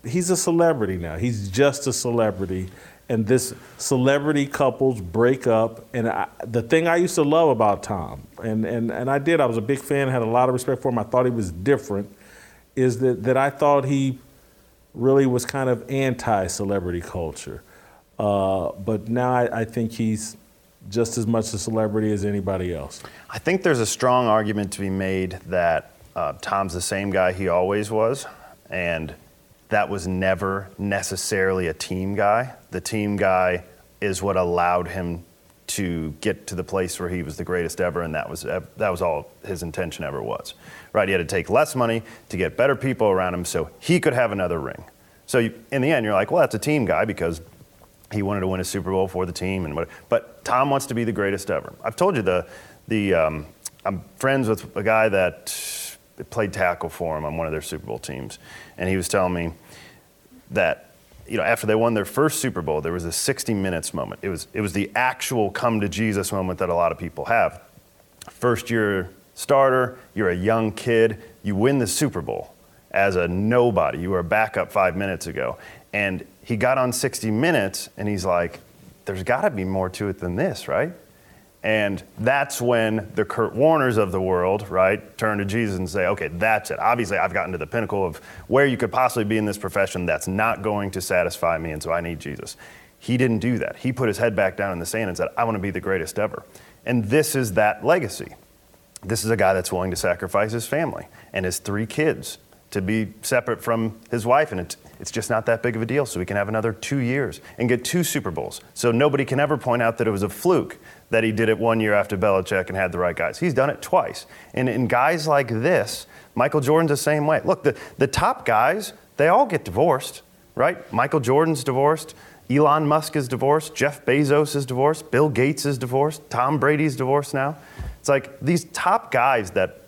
he's a celebrity now. He's just a celebrity. And this celebrity couples break up. And I, the thing I used to love about Tom, and, and, and I did, I was a big fan, had a lot of respect for him. I thought he was different, is that, that I thought he really was kind of anti celebrity culture. Uh, but now I, I, think he's just as much a celebrity as anybody else. I think there's a strong argument to be made that uh, Tom's the same guy he always was, and that was never necessarily a team guy. The team guy is what allowed him to get to the place where he was the greatest ever, and that was that was all his intention ever was. Right? He had to take less money to get better people around him, so he could have another ring. So you, in the end, you're like, well, that's a team guy because he wanted to win a Super Bowl for the team, and what, but Tom wants to be the greatest ever. I've told you the the um, I'm friends with a guy that played tackle for him on one of their Super Bowl teams, and he was telling me that you know after they won their first Super Bowl, there was a 60 minutes moment. It was it was the actual come to Jesus moment that a lot of people have. First year starter, you're a young kid, you win the Super Bowl as a nobody. You were a backup five minutes ago, and he got on 60 Minutes and he's like, there's got to be more to it than this, right? And that's when the Kurt Warners of the world, right, turn to Jesus and say, okay, that's it. Obviously, I've gotten to the pinnacle of where you could possibly be in this profession. That's not going to satisfy me, and so I need Jesus. He didn't do that. He put his head back down in the sand and said, I want to be the greatest ever. And this is that legacy. This is a guy that's willing to sacrifice his family and his three kids to be separate from his wife. And it, it's just not that big of a deal. So we can have another two years and get two Super Bowls. So nobody can ever point out that it was a fluke that he did it one year after Belichick and had the right guys. He's done it twice. And in guys like this, Michael Jordan's the same way. Look, the, the top guys, they all get divorced, right? Michael Jordan's divorced. Elon Musk is divorced. Jeff Bezos is divorced. Bill Gates is divorced. Tom Brady's divorced now. It's like these top guys that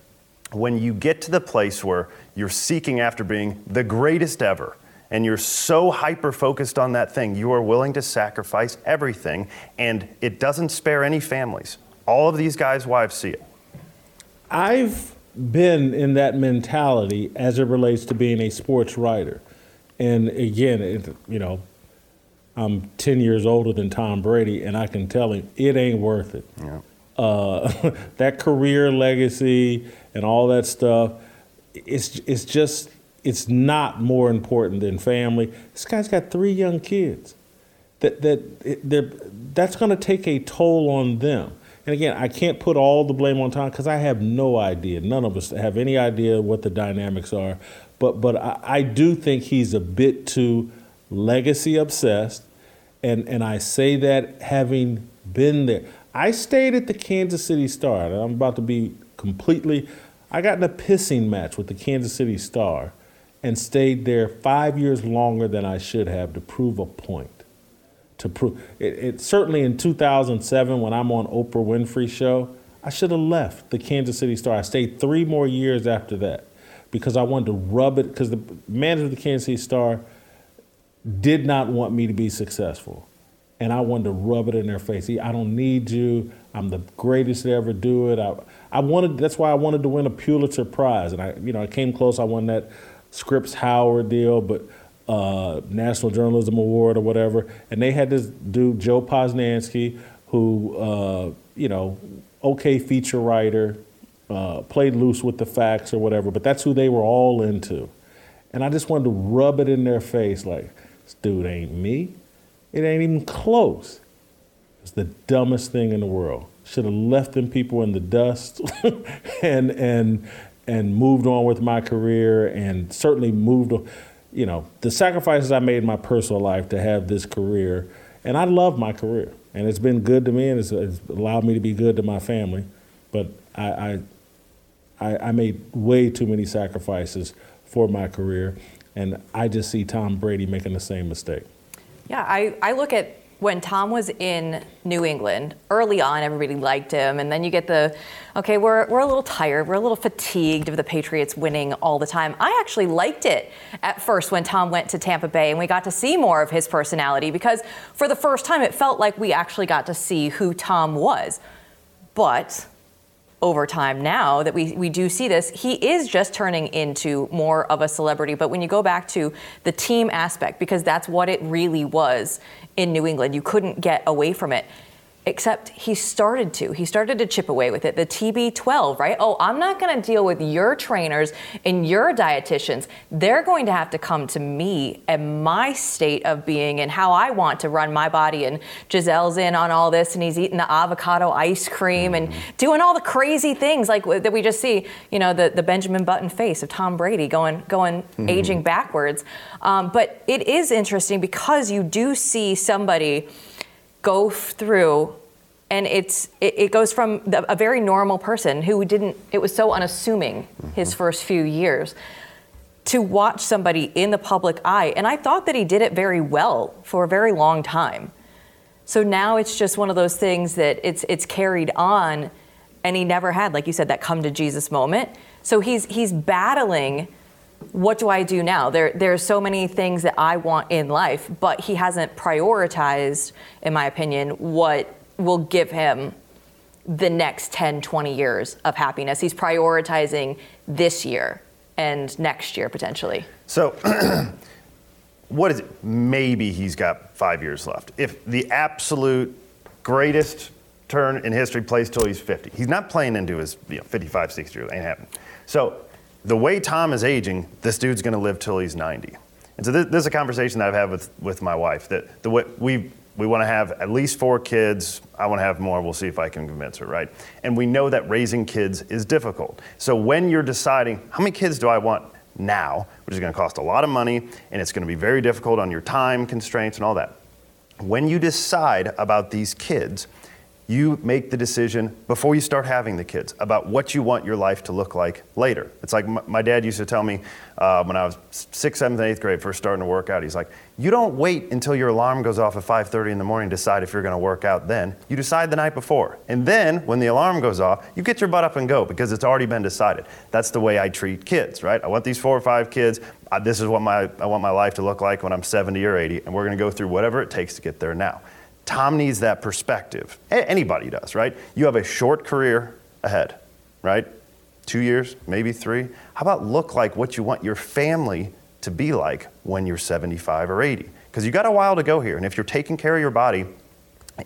when you get to the place where you're seeking after being the greatest ever, and you're so hyper focused on that thing, you are willing to sacrifice everything, and it doesn't spare any families. All of these guys' wives see it. I've been in that mentality as it relates to being a sports writer. And again, it, you know, I'm 10 years older than Tom Brady, and I can tell him it ain't worth it. Yeah. Uh, that career legacy and all that stuff, it's, it's just it's not more important than family. This guy's got three young kids. That that that's going to take a toll on them. And again, I can't put all the blame on Tom because I have no idea. None of us have any idea what the dynamics are. But but I, I do think he's a bit too legacy obsessed, and and I say that having been there. I stayed at the Kansas City Star. I'm about to be completely. I got in a pissing match with the Kansas City Star and stayed there five years longer than I should have to prove a point. To prove it, it certainly in 2007 when I'm on Oprah Winfrey show, I should have left the Kansas City Star. I stayed three more years after that because I wanted to rub it because the manager of the Kansas City Star did not want me to be successful. And I wanted to rub it in their face. I don't need you. I'm the greatest to ever do it. I, I wanted. That's why I wanted to win a Pulitzer Prize, and I, you know, I came close. I won that Scripps Howard deal, but uh, National Journalism Award or whatever. And they had this dude, Joe Posnanski, who, uh, you know, okay feature writer, uh, played loose with the facts or whatever, but that's who they were all into. And I just wanted to rub it in their face like, this dude ain't me. It ain't even close. It's the dumbest thing in the world. Should have left them people in the dust and and and moved on with my career and certainly moved you know, the sacrifices I made in my personal life to have this career, and I love my career, and it's been good to me, and it's, it's allowed me to be good to my family. But I, I, I, made way too many sacrifices for my career, and I just see Tom Brady making the same mistake. Yeah, I, I look at when Tom was in New England, early on, everybody liked him. And then you get the, okay, we're, we're a little tired, we're a little fatigued of the Patriots winning all the time. I actually liked it at first when Tom went to Tampa Bay and we got to see more of his personality because for the first time it felt like we actually got to see who Tom was. But over time now that we, we do see this, he is just turning into more of a celebrity. But when you go back to the team aspect, because that's what it really was in New England, you couldn't get away from it except he started to. He started to chip away with it. The TB12, right? Oh, I'm not going to deal with your trainers and your dietitians. They're going to have to come to me and my state of being and how I want to run my body. And Gisele's in on all this, and he's eating the avocado ice cream and doing all the crazy things like that we just see. You know, the, the Benjamin Button face of Tom Brady going going mm-hmm. aging backwards. Um, but it is interesting because you do see somebody go through and it's it, it goes from the, a very normal person who didn't it was so unassuming mm-hmm. his first few years to watch somebody in the public eye. And i thought that he did it very well for a very long time. So now it's just one of those things that it's it's carried on and he never had like you said that come to jesus moment. So he's he's battling what do I do now? There, there are so many things that I want in life, but he hasn't prioritized, in my opinion, what will give him the next 10, 20 years of happiness. He's prioritizing this year and next year potentially. So, what is it? Maybe he's got five years left. If the absolute greatest turn in history plays till he's 50, he's not playing into his you know, 55, 60 years. Ain't happening. So, the way Tom is aging, this dude's going to live till he's 90. And so this, this, is a conversation that I've had with, with my wife that the way we we want to have at least four kids. I want to have more. We'll see if I can convince her, right? And we know that raising kids is difficult. So when you're deciding how many kids do I want now, which is going to cost a lot of money and it's going to be very difficult on your time constraints and all that. When you decide about these kids, you make the decision before you start having the kids about what you want your life to look like later. It's like my, dad used to tell me uh, when I was sixth, seventh, and eighth grade, first starting to work out. He's like, you don't wait until your alarm goes off at 5:30 in the morning to decide if you're going to work out. Then you decide the night before, and then when the alarm goes off, you get your butt up and go because it's already been decided. That's the way I treat kids, right? I want these four or five kids. I, this is what my I want my life to look like when I'm 70 or 80, and we're going to go through whatever it takes to get there now. Tom needs that perspective. Anybody does, right? You have a short career ahead, right? Two years, maybe three. How about look like what you want your family to be like when you're 75 or 80? Because you got a while to go here. And if you're taking care of your body,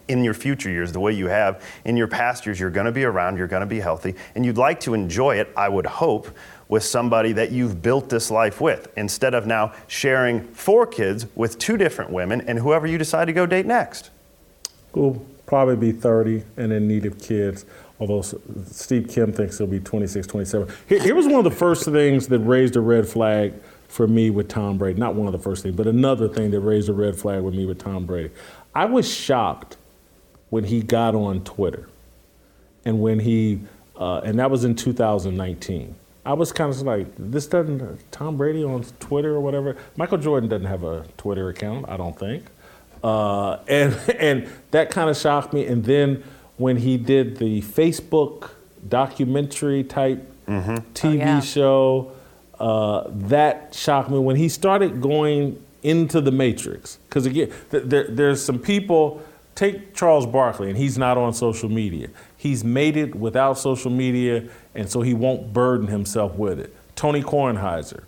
in your future years, the way you have in your past years, you're going to be around, you're going to be healthy, and you'd like to enjoy it, I would hope, with somebody that you've built this life with, instead of now sharing four kids with two different women and whoever you decide to go date next will probably be 30 and in need of kids, although Steve Kim thinks he'll be 26, 27. Here, here was one of the first things that raised a red flag for me with Tom Brady. Not one of the first things, but another thing that raised a red flag with me with Tom Brady. I was shocked when he got on Twitter and when he, uh, and that was in 2019. I was kind of like, this doesn't, Tom Brady on Twitter or whatever. Michael Jordan doesn't have a Twitter account, I don't think. Uh, and and that kind of shocked me. And then when he did the Facebook documentary type mm-hmm. TV oh, yeah. show, uh, that shocked me. When he started going into the Matrix, because again, th- there, there's some people. Take Charles Barkley, and he's not on social media. He's made it without social media, and so he won't burden himself with it. Tony Kornheiser,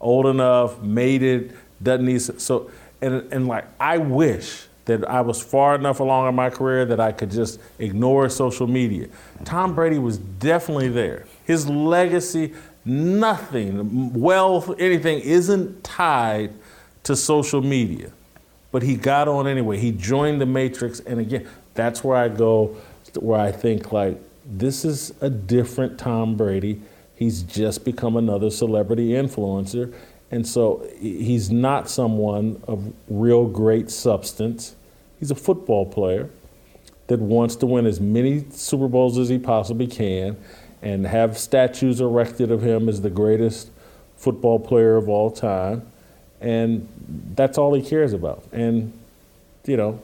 old enough, made it, doesn't need so and, and like I wish that I was far enough along in my career that I could just ignore social media. Tom Brady was definitely there. His legacy nothing, wealth, anything isn't tied to social media. But he got on anyway. He joined the matrix, and again, that's where I go, where I think like this is a different Tom Brady. He's just become another celebrity influencer, and so he's not someone of real great substance. He's a football player that wants to win as many Super Bowls as he possibly can and have statues erected of him as the greatest football player of all time. And that's all he cares about. And, you know,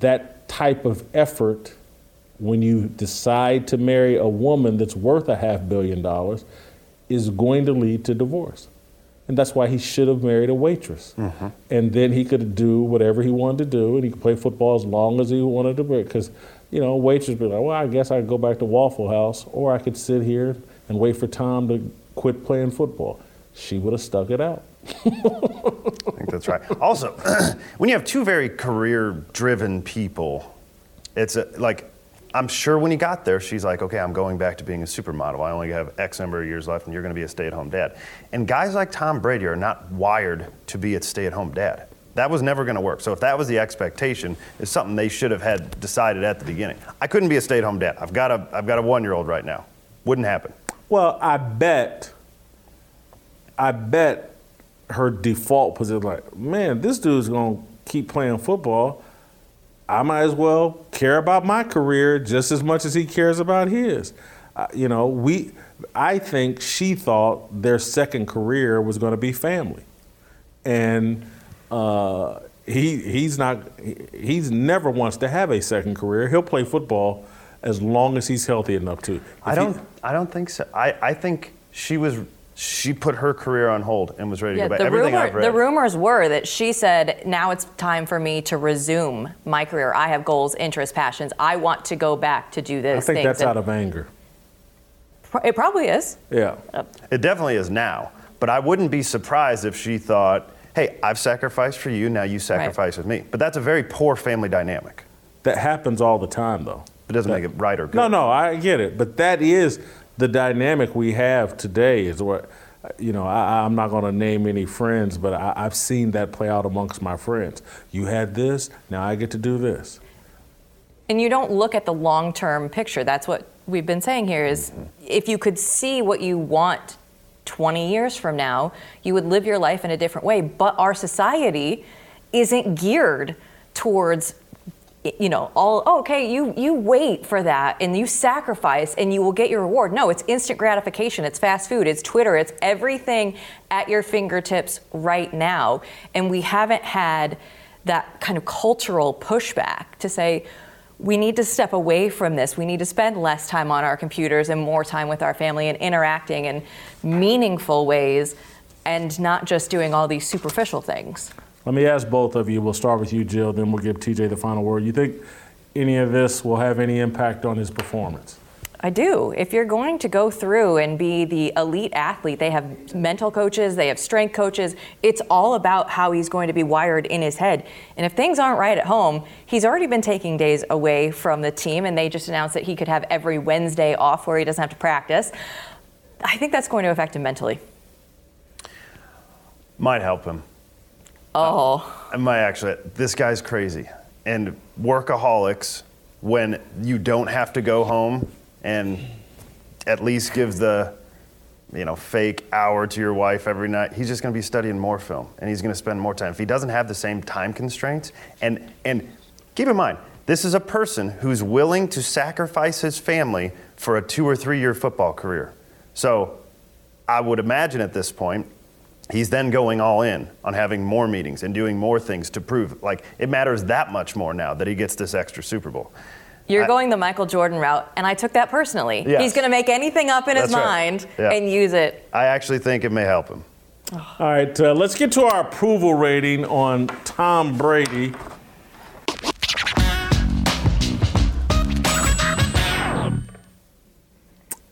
that type of effort, when you decide to marry a woman that's worth a half billion dollars, is going to lead to divorce. And that's why he should have married a waitress. Mm-hmm. And then he could do whatever he wanted to do, and he could play football as long as he wanted to. Because, you know, waitress be like, well, I guess I could go back to Waffle House, or I could sit here and wait for Tom to quit playing football. She would have stuck it out. I think that's right. Also, when you have two very career-driven people, it's a, like I'm sure when he got there, she's like, okay, I'm going back to being a supermodel. I only have X number of years left, and you're going to be a stay-at-home dad. And guys like Tom Brady are not wired to be a stay-at-home dad. That was never going to work. So if that was the expectation, it's something they should have had decided at the beginning. I couldn't be a stay-at-home dad. I've got a I've got a one-year-old right now. Wouldn't happen. Well, I bet, I bet her default position, like, man, this dude's gonna keep playing football. I might as well care about my career just as much as he cares about his. Uh, you know, we. I think she thought their second career was going to be family, and uh, he he's not. He's never wants to have a second career. He'll play football as long as he's healthy enough to. If I don't I don't think so. I, I think she was she put her career on hold and was ready Yeah, to go back. the, Everything rumor, I've read. the rumors were that she said, now it's time for me to resume my career. I have goals, interests, passions. I want to go back to do this. I think things. that's And out of anger. it probably is. Yeah. It definitely is now. But I wouldn't be surprised if she thought, hey, I've sacrificed for you, now you sacrifice with me. But that's a very poor family dynamic. That happens all the time, though. It doesn't make it right or good. No, no, I get it, but that is the dynamic we have today. Is what you know. I, I'm not going to name any friends, but I, I've seen that play out amongst my friends. You had this, now I get to do this. And you don't look at the long term picture. That's what we've been saying here is mm-hmm. if you could see what you want 20 years from now, you would live your life in a different way. But our society isn't geared towards you know all oh, okay you you wait for that and you sacrifice and you will get your reward. No it's instant gratification. It's fast food. It's twitter. It's everything at your fingertips right now. And we haven't had that kind of cultural pushback to say we need to step away from this. We need to spend less time on our computers and more time with our family and interacting in meaningful ways and not just doing all these superficial things. Let me ask both of you. We'll start with you, Jill, then we'll give TJ the final word. You think any of this will have any impact on his performance? I do. If you're going to go through and be the elite athlete, they have mental coaches, they have strength coaches. It's all about how he's going to be wired in his head. And if things aren't right at home, he's already been taking days away from the team, and they just announced that he could have every Wednesday off where he doesn't have to practice. I think that's going to affect him mentally. Might help him. Oh. Am I actually. This guy's crazy. And workaholics, when you don't have to go home and at least give the you know, fake hour to your wife every night. He's just going to be studying more film, and he's going to spend more time. If he doesn't have the same time constraints, and and keep in mind, this is a person who's willing to sacrifice his family for a two or three year football career. So, I would imagine at this point, he's then going all in on having more meetings and doing more things to prove like it matters that much more now that he gets this extra Super Bowl. You're I- going the Michael Jordan route, and I took that personally. Yes. He's going to make anything up in his That's right. mind Yeah. and use it. I actually think it may help him. All right, uh, let's get to our approval rating on Tom Brady.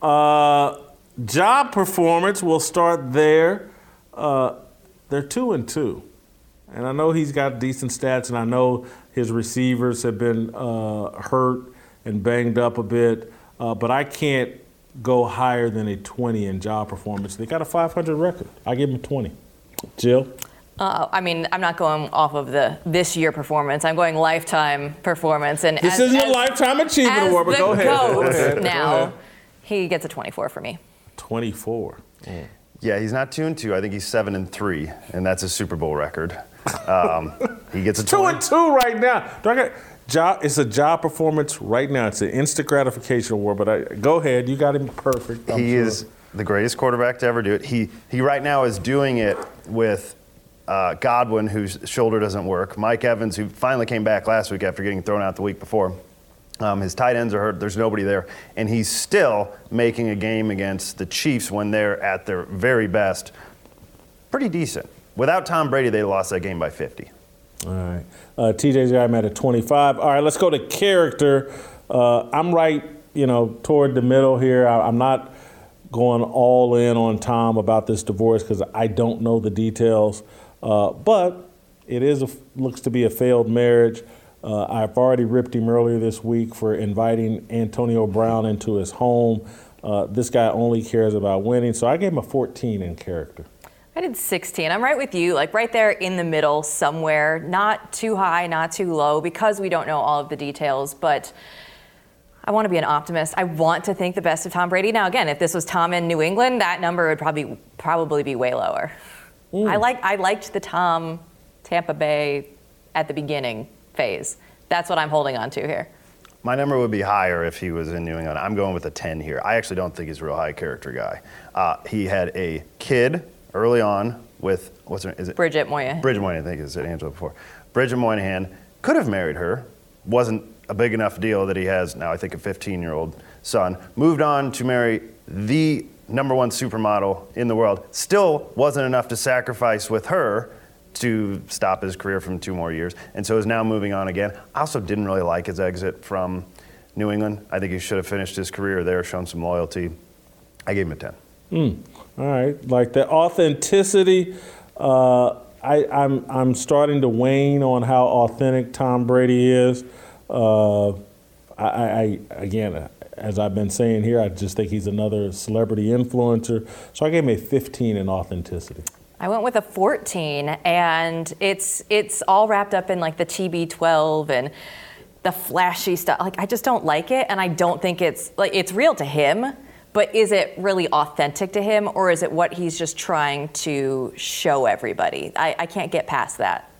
Uh, job performance, we'll start there. Uh, they're two and two. And I know he's got decent stats, and I know his receivers have been uh, hurt and banged up a bit, uh, but I can't go higher than a 20 in job performance. They got a 500 record. I give them a 20. Jill? Uh, I mean, I'm not going off of the this year performance. I'm going lifetime performance. And This as- isn't a lifetime achievement award, but go ahead. GOAT Go ahead. Now, he gets a 24 for me. 24. Yeah, he's not two and two. I think he's seven and three, and that's a Super Bowl record. Um, he gets a Two 20. and two right now. Do I get job? It's a job performance right now. It's an instant gratification award. But I, go ahead. You got him perfect. I'm he sure. is the greatest quarterback to ever do it. He he right now is doing it with uh, Godwin, whose shoulder doesn't work. Mike Evans, who finally came back last week after getting thrown out the week before. Um, his tight ends are hurt. There's nobody there, and he's still making a game against the Chiefs when they're at their very best. Pretty decent. Without Tom Brady, they lost that game by 50. All right. Uh, TJ's got him at a 25. All right, let's go to character. Uh, I'm right, you know, toward the middle here. I, I'm not going all in on Tom about this divorce because I don't know the details. Uh, but it is a, looks to be a failed marriage. Uh, I've already ripped him earlier this week for inviting Antonio Brown into his home. Uh, this guy only cares about winning, so I gave him a 14 in character. I did 16. I'm right with you, like right there in the middle somewhere. Not too high, not too low, because we don't know all of the details, but. I want to be an optimist. I want to think the best of Tom Brady. Now, again, if this was Tom in New England, that number would probably probably be way lower. I like I liked the Tom Tampa Bay at the beginning phase. That's what I'm holding on to here. My number would be higher if he was in New England. I'm going with a 10 here. I actually don't think he's a real high character guy. Uh, he had a kid early on with, what's her, is it? Bridget Moynahan. Bridget Moynahan, I think I said Angela before. Bridget Moynahan could have married her, wasn't a big enough deal that he has now, I think, a 15 year old son. Moved on to marry the number one supermodel in the world. Still wasn't enough to sacrifice with her to stop his career from two more years, and so is now moving on again. I also didn't really like his exit from New England. I think he should have finished his career there, shown some loyalty. I gave him a 10. Mm. All right, like the authenticity. Uh, I, I'm I'm starting to wane on how authentic Tom Brady is. Uh, I, I again, as I've been saying here, I just think he's another celebrity influencer. So I gave him a 15 in authenticity. I went with a 14, and it's it's all wrapped up in like the TB12 and the flashy stuff. Like I just don't like it, and I don't think it's like it's real to him. But is it really authentic to him, or is it what he's just trying to show everybody? I, I can't get past that.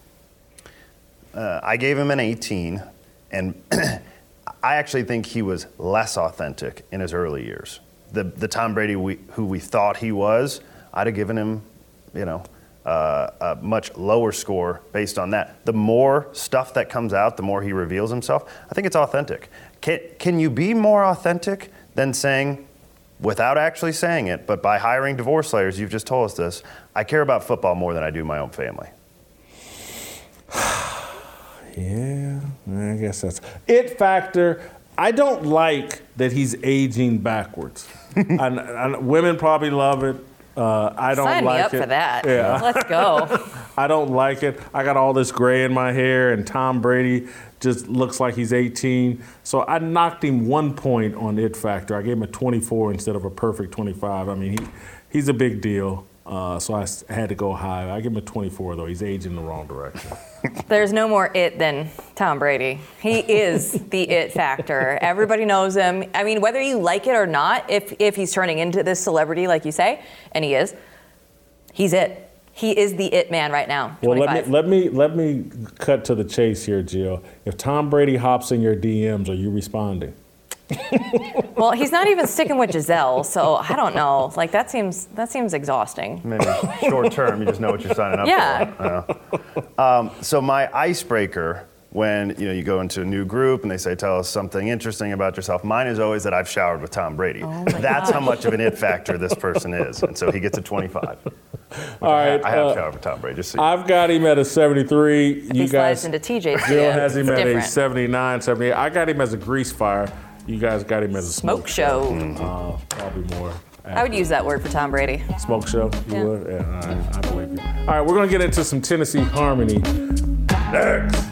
Uh, I gave him an 18, and I actually think he was less authentic in his early years. The, the Tom Brady we, who we thought he was, I'd have given him, you know, uh, a much lower score based on that. The more stuff that comes out, the more he reveals himself. I think it's authentic. Can, can you be more authentic than saying, without actually saying it, but by hiring divorce lawyers, you've just told us this, I care about football more than I do my own family. Yeah, I guess that's it. Factor. I don't like that he's aging backwards. and, and women probably love it. Uh, I don't Sign me like up it. for that. Yeah. Let's go. I don't like it. I got all this gray in my hair, and Tom Brady just looks like he's 18. So I knocked him one point on it factor. I gave him a 24 instead of a perfect 25. I mean, he, he's a big deal. Uh, so I had to go high. I give him a 24 though. He's aging in the wrong direction. There's no more it than Tom Brady. He is the it factor. Everybody knows him. I mean, whether you like it or not, if if he's turning into this celebrity, like you say, and he is, he's it. He is the it man right now. Well, let me let me let me cut to the chase here, Jill. If Tom Brady hops in your DMs, are you responding? Well, he's not even sticking with Gisele, so I don't know. Like that seems that seems exhausting. Maybe short term, you just know what you're signing up Yeah. for. Yeah. Um, so my icebreaker when you know you go into a new group and they say tell us something interesting about yourself, mine is always that I've showered with Tom Brady. That's how much of an it factor this person is, and so he gets a 25. All I, right. I have uh, showered with Tom Brady. Just so I've got him at a 73. If you he slides guys, into TJ's Jill has him it's at a 79, 78. I got him as a grease fire. You guys got him as a smoke, Smoke show. Uh, probably more. I would use that word for Tom Brady. Smoke show? You Yeah. would? Yeah, all right. I believe you. All right, we're going to get into some Tennessee Harmony next.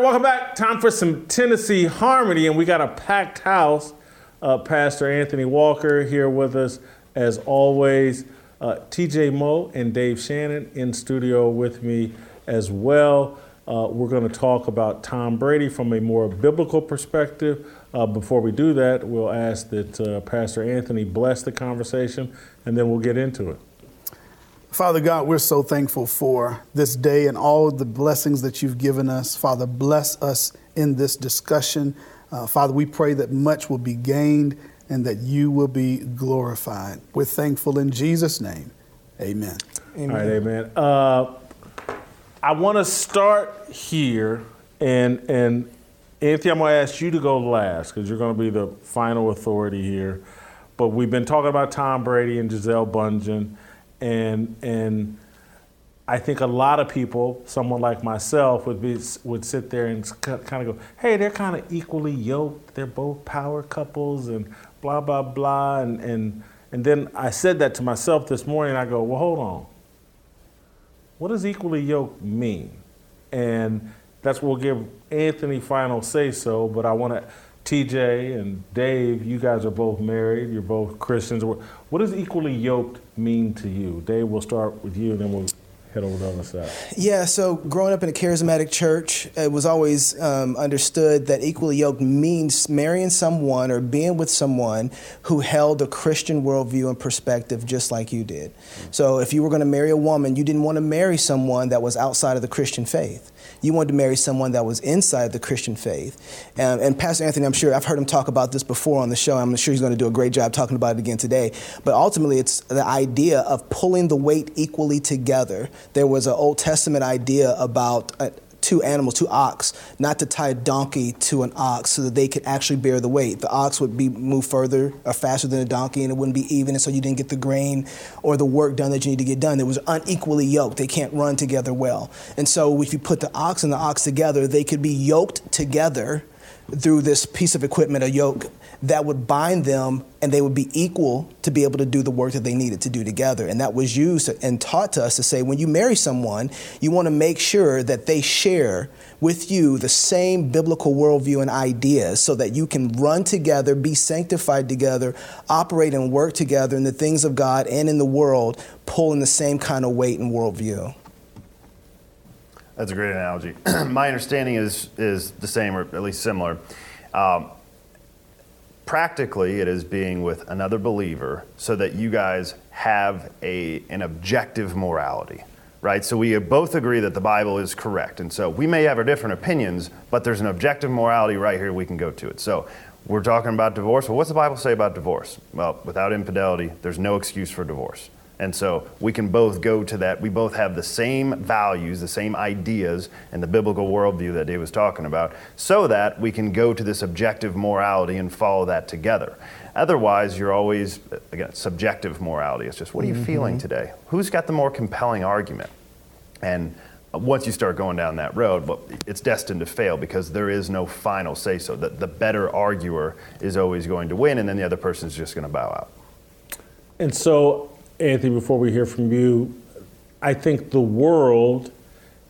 Right, welcome back. Time for some Tennessee Harmony, and we got a packed house. Uh, Pastor Anthony Walker here with us, as always. Uh, TJ Moe and Dave Shannon in studio with me as well. Uh, we're going to talk about Tom Brady from a more biblical perspective. Uh, before we do that, we'll ask that uh, Pastor Anthony bless the conversation, and then we'll get into it. Father God, we're so thankful for this day and all the blessings that you've given us. Father, bless us in this discussion. Uh, Father, we pray that much will be gained and that you will be glorified. We're thankful in Jesus' name. Amen. amen. All right, amen. Uh, I want to start here, and and Anthony, I'm going to ask you to go last because you're going to be the final authority here. But we've been talking about Tom Brady and Gisele Bündchen and and I think a lot of people, someone like myself, would be would sit there and kind of go, "Hey, they're kind of equally yoked. They're both power couples, and blah blah blah." And and and then I said that to myself this morning. I go, "Well, hold on. What does equally yoked mean?" And that's what we'll give Anthony final say so. But I want to TJ and Dave, you guys are both married. You're both Christians. What does equally yoked mean to you? Dave, we'll start with you, and then we'll head over to the other side. Yeah, so growing up in a charismatic church, it was always um, understood that equally yoked means marrying someone or being with someone who held a Christian worldview and perspective just like you did. So if you were going to marry a woman, you didn't want to marry someone that was outside of the Christian faith you wanted to marry someone that was inside the Christian faith. And, and, Pastor Anthony, I'm sure I've heard him talk about this before on the show. I'm sure he's going to do a great job talking about it again today. But ultimately, it's the idea of pulling the weight equally together. There was an Old Testament idea about. Uh, two animals, two ox, not to tie a donkey to an ox so that they could actually bear the weight. The ox would be move further or faster than a donkey and it wouldn't be even, and so you didn't get the grain or the work done that you need to get done. It was unequally yoked. They can't run together well. And so if you put the ox and the ox together, they could be yoked together through this piece of equipment, a yoke that would bind them and they would be equal to be able to do the work that they needed to do together. And that was used and taught to us to say when you marry someone, you want to make sure that they share with you the same biblical worldview and ideas so that you can run together, be sanctified together, operate and work together in the things of God and in the world, pulling the same kind of weight and worldview. That's a great analogy. My understanding is, is the same or at least similar. Um, practically it is being with another believer so that you guys have a, an objective morality right? So we both agree that the bible is correct. And so we may have our different opinions but there's an objective morality right here we can go to it. So we're talking about divorce. Well what's the bible say about divorce? Well without infidelity there's no excuse for divorce and so we can both go to that. We both have the same values, the same ideas and the biblical worldview that Dave was talking about, so that we can go to this objective morality and follow that together. Otherwise, you're always, again, subjective morality. It's just, what are you mm-hmm. feeling today? Who's got the more compelling argument? And once you start going down that road, well, it's destined to fail because there is no final say so. The, the better arguer is always going to win, and then the other person is just going to bow out. And so Anthony, before we hear from you, I think the world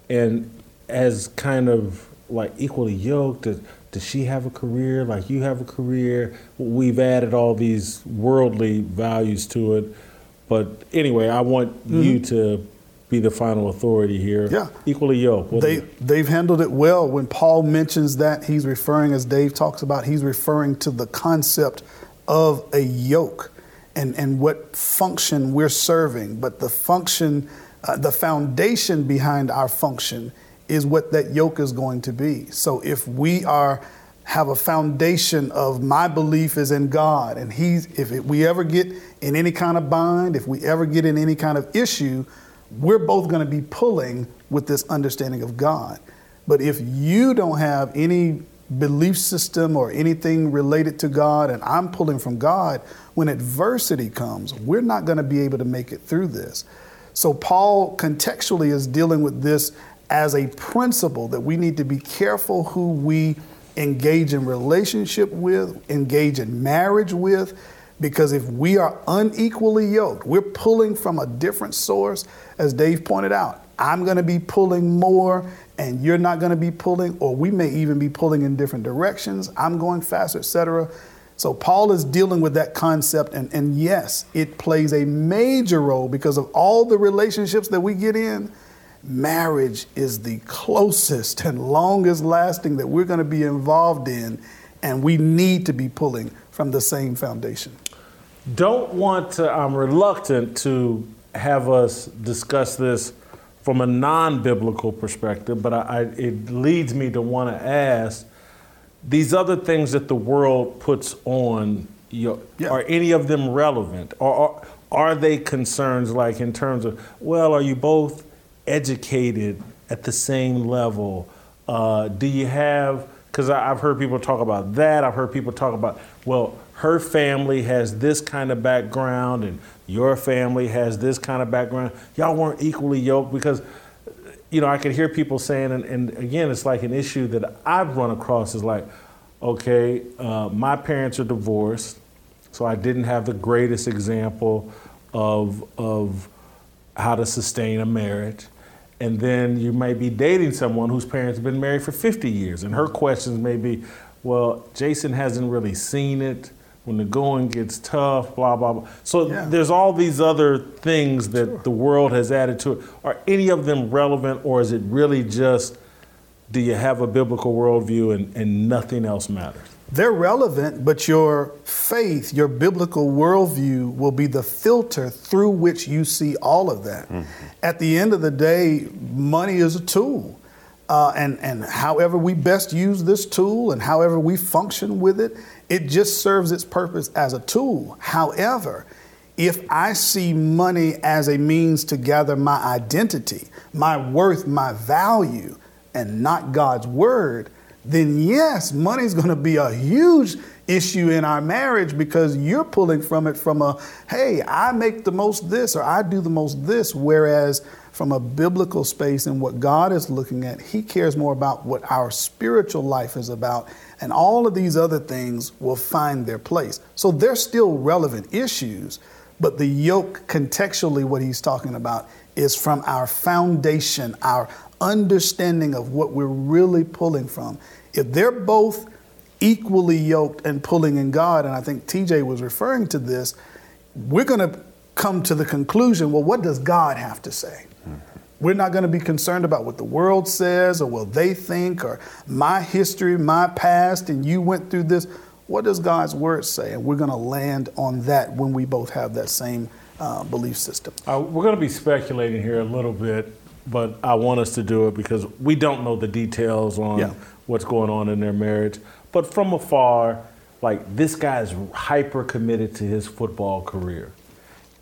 and as kind of like equally yoked. Does, does she have a career like you have a career? We've added all these worldly values to it. But anyway, I want mm-hmm. you to be the final authority here. Yeah. Equally yoked. They, they've handled it well. When Paul mentions that, he's referring, as Dave talks about, he's referring to the concept of a yoke and, and what function we're serving, but the function, uh, the foundation behind our function is what that yoke is going to be. So if we are have a foundation of my belief is in God, and He's if we ever get in any kind of bind, if we ever get in any kind of issue, we're both going to be pulling with this understanding of God. But if you don't have any belief system or anything related to God and I'm pulling from God, when adversity comes, we're not going to be able to make it through this. So, Paul contextually is dealing with this as a principle that we need to be careful who we engage in relationship with, engage in marriage with, because if we are unequally yoked, we're pulling from a different source, as Dave pointed out. I'm going to be pulling more and you're not going to be pulling, or we may even be pulling in different directions. I'm going faster, etc. So Paul is dealing with that concept, and, and yes, it plays a major role because of all the relationships that we get in. Marriage is the closest and longest lasting that we're going to be involved in, and we need to be pulling from the same foundation. Don't want to, I'm reluctant to have us discuss this from a non biblical perspective, but I, I, it leads me to want to ask these other things that the world puts on, you yeah. are any of them relevant? Or are, are they concerns like in terms of, well, are you both educated at the same level? Uh, do you have, because I've heard people talk about that. I've heard people talk about, well, her family has this kind of background and your family has this kind of background. Y'all weren't equally yoked because you know, I could hear people saying, and, and, again, it's like an issue that I've run across is like, okay, uh, my parents are divorced, so I didn't have the greatest example of, of how to sustain a marriage. And then you may be dating someone whose parents have been married for 50 years, and her questions may be, well, Jason hasn't really seen it when the going gets tough, blah, blah, blah. So yeah. there's all these other things that sure. the world has added to it. Are any of them relevant, or is it really just do you have a biblical worldview and, and nothing else matters? They're relevant, but your faith, your biblical worldview will be the filter through which you see all of that. Mm-hmm. At the end of the day, money is a tool. Uh, and, and however we best use this tool and however we function with it it just serves its purpose as a tool. However, if I see money as a means to gather my identity, my worth, my value, and not God's word, then yes, money's going to be a huge issue in our marriage because you're pulling from it from a, hey, I make the most this or I do the most this. Whereas from a biblical space and what God is looking at, He cares more about what our spiritual life is about and all of these other things will find their place. So they're still relevant issues, but the yoke, contextually, what he's talking about is from our foundation, our understanding of what we're really pulling from. If they're both equally yoked and pulling in God, and I think TJ was referring to this, we're going to come to the conclusion well, what does God have to say? We're not going to be concerned about what the world says or what they think or my history, my past, and you went through this. What does God's word say? And we're going to land on that when we both have that same uh, belief system. Uh, we're going to be speculating here a little bit, but I want us to do it because we don't know the details on yeah. what's going on in their marriage. But from afar, like this guy's hyper committed to his football career.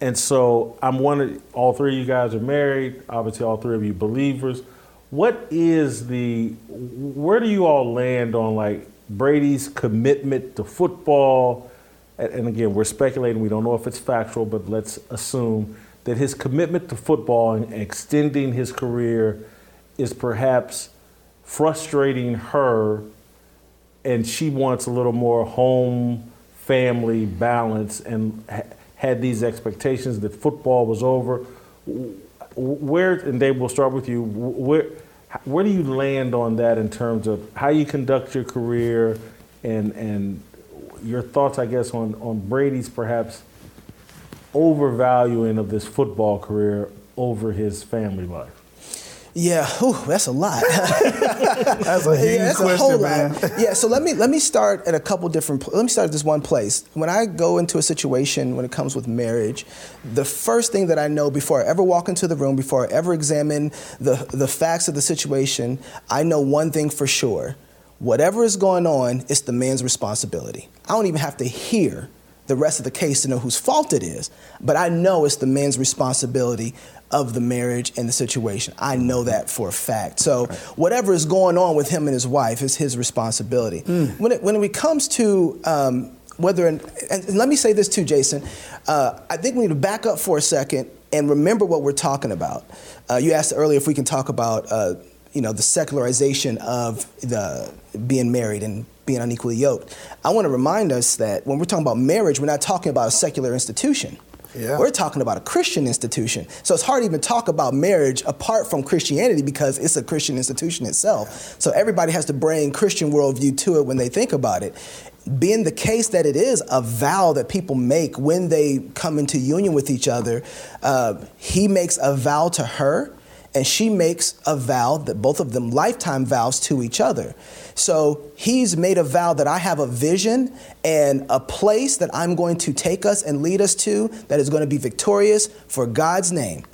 And so I'm wondering, all three of you guys are married, obviously all three of you believers. What is the, where do you all land on like Brady's commitment to football? And again, we're speculating, we don't know if it's factual, but let's assume that his commitment to football and extending his career is perhaps frustrating her and she wants a little more home family balance and had these expectations that football was over. Where, and Dave, we'll start with you. Where, where do you land on that in terms of how you conduct your career and, and your thoughts, I guess, on, on Brady's perhaps overvaluing of this football career over his family life? Yeah, whew, that's a lot. that's a huge yeah, that's question, a whole man. Lot. Yeah, so let me let me start at a couple different. Let me start at this one place. When I go into a situation when it comes with marriage, the first thing that I know before I ever walk into the room, before I ever examine the the facts of the situation, I know one thing for sure: whatever is going on, it's the man's responsibility. I don't even have to hear the rest of the case to know whose fault it is, but I know it's the man's responsibility of the marriage and the situation. I know that for a fact. So whatever is going on with him and his wife is his responsibility. Mm. When, it, when it comes to um, whether, and, and, let me say this too, Jason, uh, I think we need to back up for a second and remember what we're talking about. Uh, you asked earlier if we can talk about, uh, you know, the secularization of the being married and being unequally yoked. I want to remind us that when we're talking about marriage, we're not talking about a secular institution. Yeah. We're talking about a Christian institution. So it's hard to even talk about marriage apart from Christianity because it's a Christian institution itself. So everybody has to bring Christian worldview to it when they think about it. Being the case that it is a vow that people make when they come into union with each other, uh, he makes a vow to her and she makes a vow that both of them lifetime vows to each other. So he's made a vow that I have a vision and a place that I'm going to take us and lead us to that is going to be victorious for God's name.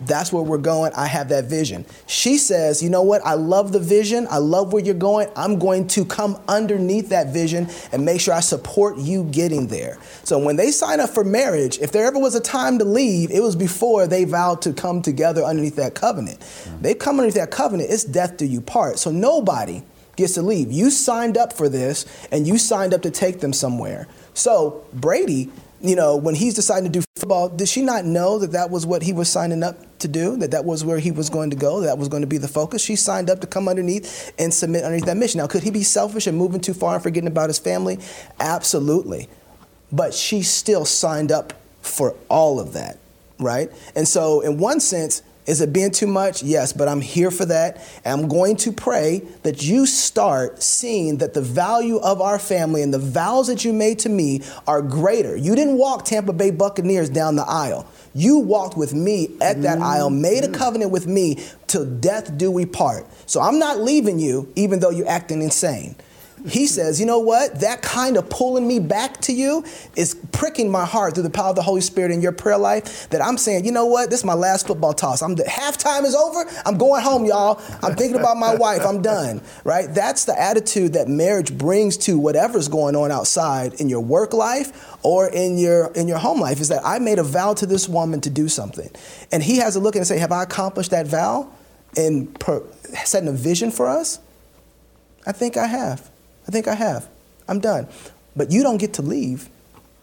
That's where we're going. I have that vision. She says, You know what? I love the vision. I love where you're going. I'm going to come underneath that vision and make sure I support you getting there. So when they sign up for marriage, if there ever was a time to leave, it was before they vowed to come together underneath that covenant. Mm-hmm. They come underneath that covenant, it's death do you part. So nobody gets to leave. You signed up for this and you signed up to take them somewhere. So Brady, you know, when he's deciding to do football, did she not know that that was what he was signing up to do? That that was where he was going to go? That was going to be the focus? She signed up to come underneath and submit underneath that mission. Now, could he be selfish and moving too far and forgetting about his family? Absolutely. But she still signed up for all of that, right? And so, in one sense, is it being too much? Yes, but I'm here for that. And I'm going to pray that you start seeing that the value of our family and the vows that you made to me are greater. You didn't walk Tampa Bay Buccaneers down the aisle. You walked with me at that mm-hmm. aisle, made a covenant with me till death do we part. So I'm not leaving you, even though you're acting insane. He says, you know what? That kind of pulling me back to you is pricking my heart through the power of the Holy Spirit in your prayer life. That I'm saying, you know what? This is my last football toss. I'm the halftime is over. I'm going home, y'all. I'm thinking about my wife. I'm done. Right? That's the attitude that marriage brings to whatever's going on outside in your work life or in your in your home life. Is that I made a vow to this woman to do something, and he has to look and say, have I accomplished that vow? And per, setting a vision for us. I think I have. I think I have. I'm done. But you don't get to leave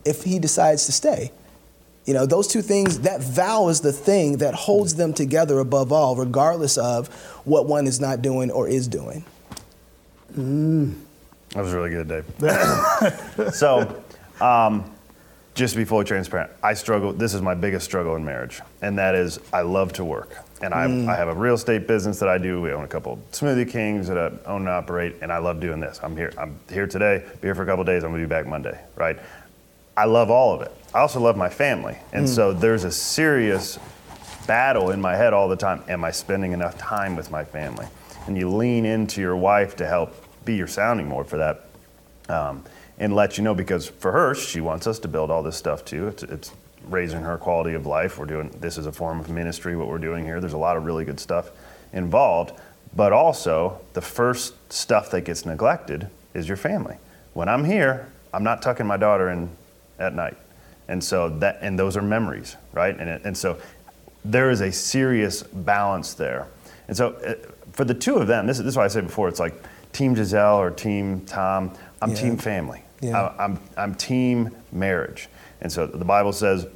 if he decides to stay. You know, those two things, that vow is the thing that holds them together above all, regardless of what one is not doing or is doing. That was really good, Dave. so, um, just to be fully transparent, I struggle. This is my biggest struggle in marriage, and that is I love to work. And I, Mm. I have a real estate business that I do. We own a couple Smoothie Kings that I own and operate, and I love doing this. I'm here. I'm here today. Be here for a couple days. I'm gonna be back Monday. Right? I love all of it. I also love my family, and Mm. so there's a serious battle in my head all the time. Am I spending enough time with my family? And you lean into your wife to help be your sounding board for that, um, and let you know because for her, she wants us to build all this stuff too. It's, it's raising her quality of life. We're doing this is a form of ministry. What we're doing here, there's a lot of really good stuff involved, but also the first stuff that gets neglected is your family. When I'm here, I'm not tucking my daughter in at night, and so that and those are memories, right? And it, and so there is a serious balance there. And so uh, for the two of them, this, is- this is why I said before, it's like Team Gisele or Team Tom. I'm Yeah. Team Family. Yeah. I, I'm, I'm Team Marriage. And so the Bible says,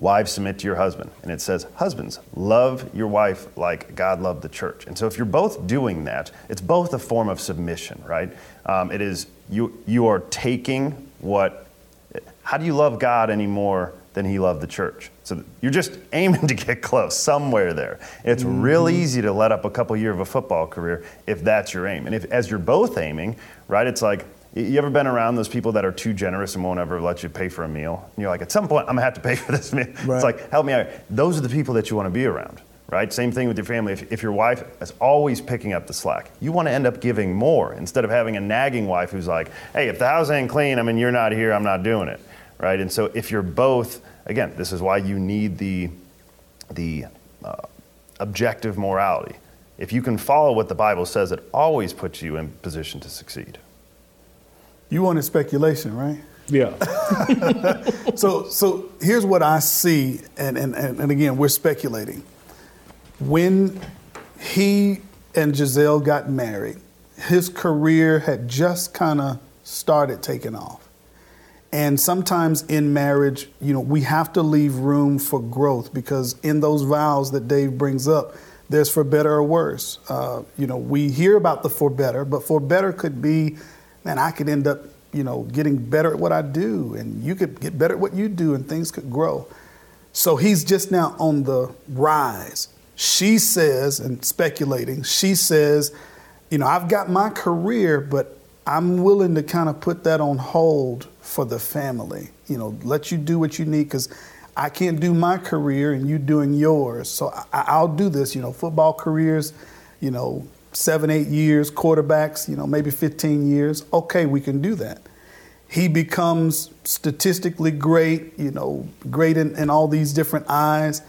Wives submit to your husband. And it says, Husbands, love your wife like God loved the church. And so if you're both doing that, it's both a form of submission, right? Um, it is, you, you are taking what, how do you love God any more than he loved the church? So you're just aiming to get close somewhere there. It's real Mhm. easy to let up a couple years of a football career if that's your aim. And if as you're both aiming, right, it's like, you ever been around those people that are too generous and won't ever let you pay for a meal? And you're like, at some point, I'm gonna have to pay for this meal. Right. It's like, help me out. Those are the people that you wanna be around, right? Same thing with your family. If, if your wife is always picking up the slack, you wanna end up giving more instead of having a nagging wife who's like, hey, if the house ain't clean, I mean, you're not here, I'm not doing it, right? And so if you're both, again, this is why you need the, the uh, objective morality. If you can follow what the Bible says, it always puts you in position to succeed. You wanted speculation, right? Yeah. so so here's what I see, and, and, and, again, we're speculating. When he and Gisele got married, his career had just kind of started taking off. And sometimes in marriage, you know, we have to leave room for growth because in those vows that Dave brings up, there's for better or worse. Uh, you know, we hear about the for better, but for better could be, man, I could end up, you know, getting better at what I do, and you could get better at what you do, and things could grow. So he's just now on the rise. She says, and speculating, she says, you know, I've got my career, but I'm willing to kind of put that on hold for the family. You know, let you do what you need because I can't do my career and you doing yours. So I, I'll do this. You know, football careers, you know, seven, eight years, quarterbacks, you know, maybe 15 years. Okay, we can do that. He becomes statistically great, you know, great in, in all these different eyes.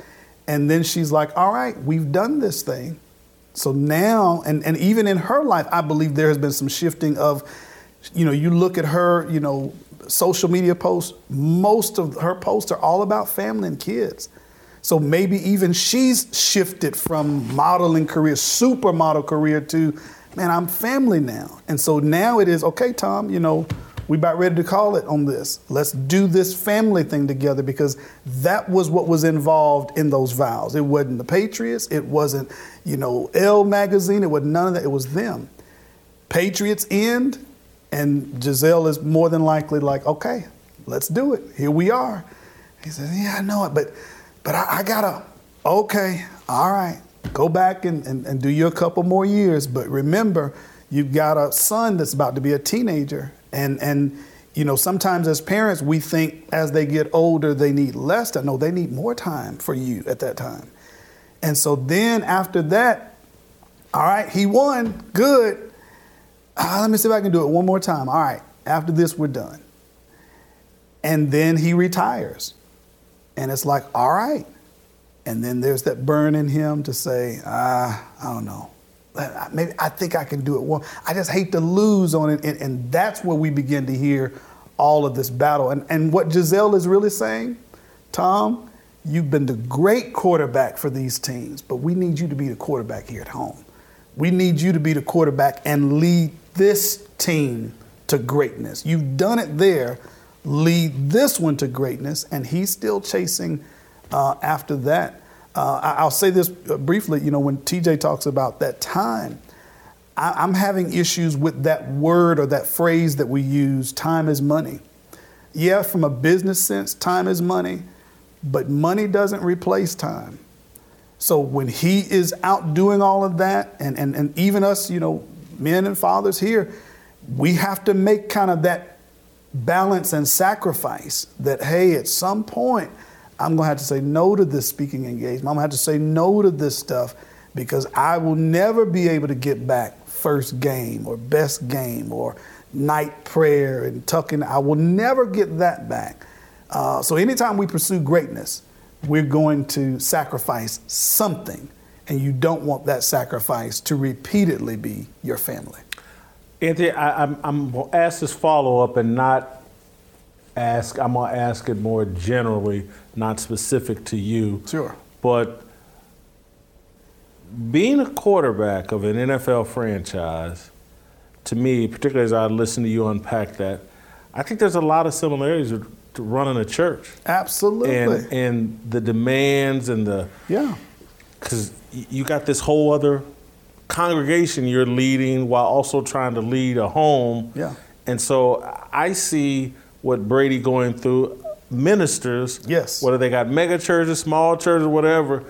And then she's like, all right, we've done this thing. So now, and, and even in her life, I believe there has been some shifting of, you know, you look at her, you know, social media posts, most of her posts are all about family and kids. So maybe even she's shifted from modeling career, supermodel career to, man, I'm family now. And so now it is, okay, Tom, you know, we about ready to call it on this. Let's do this family thing together because that was what was involved in those vows. It wasn't the Patriots, it wasn't, you know, Elle magazine, it was none of that, it was them. Patriots end, and Gisele is more than likely like, okay, let's do it. Here we are. He says, yeah, I know it, but but I, I gotta, okay, all right, go back and, and, and do you a couple more years. But remember, you've got a son that's about to be a teenager and and you know, sometimes as parents, we think as they get older, they need less time. No, they need more time for you at that time. And so then after that, all right, he won. Good. Uh, let me see if I can do it one more time. All right, after this, we're done. And then he retires. And it's like, all right. And then there's that burn in him to say, ah, I don't know maybe I think I can do it. Well, I just hate to lose on it. And, and, that's where we begin to hear all of this battle. And, and what Gisele is really saying, Tom, you've been the great quarterback for these teams, but we need you to be the quarterback here at home. We need you to be the quarterback and lead this team to greatness. You've done it there. Lead this one to greatness. And he's still chasing uh, after that. Uh, I'll say this uh, briefly. You know, when TJ talks about that time, I, am having issues with that word or that phrase that we use time is money. Yeah, from a business sense, time is money, but money doesn't replace time. So when he is out doing all of that, and, and, and even us, you know, men and fathers here, we have to make kind of that balance and sacrifice that, hey, at some point, I'm going to have to say no to this speaking engagement. I'm going to have to say no to this stuff because I will never be able to get back first game or best game or night prayer and tucking. I will never get that back. Uh, so anytime we pursue greatness, we're going to sacrifice something, and you don't want that sacrifice to repeatedly be your family. Anthony, I, I'm, I'm going to ask this follow up and not ask, I'm going to ask it more generally, not specific to you. Sure. But being a quarterback of an NFL franchise, to me, particularly as I listen to you unpack that, I think there's a lot of similarities to running a church. Absolutely. And, and the demands and the. Yeah. Because you got this whole other congregation you're leading while also trying to lead a home. Yeah. And so I see what Brady going through. Ministers, yes, whether they got mega churches, small churches, whatever,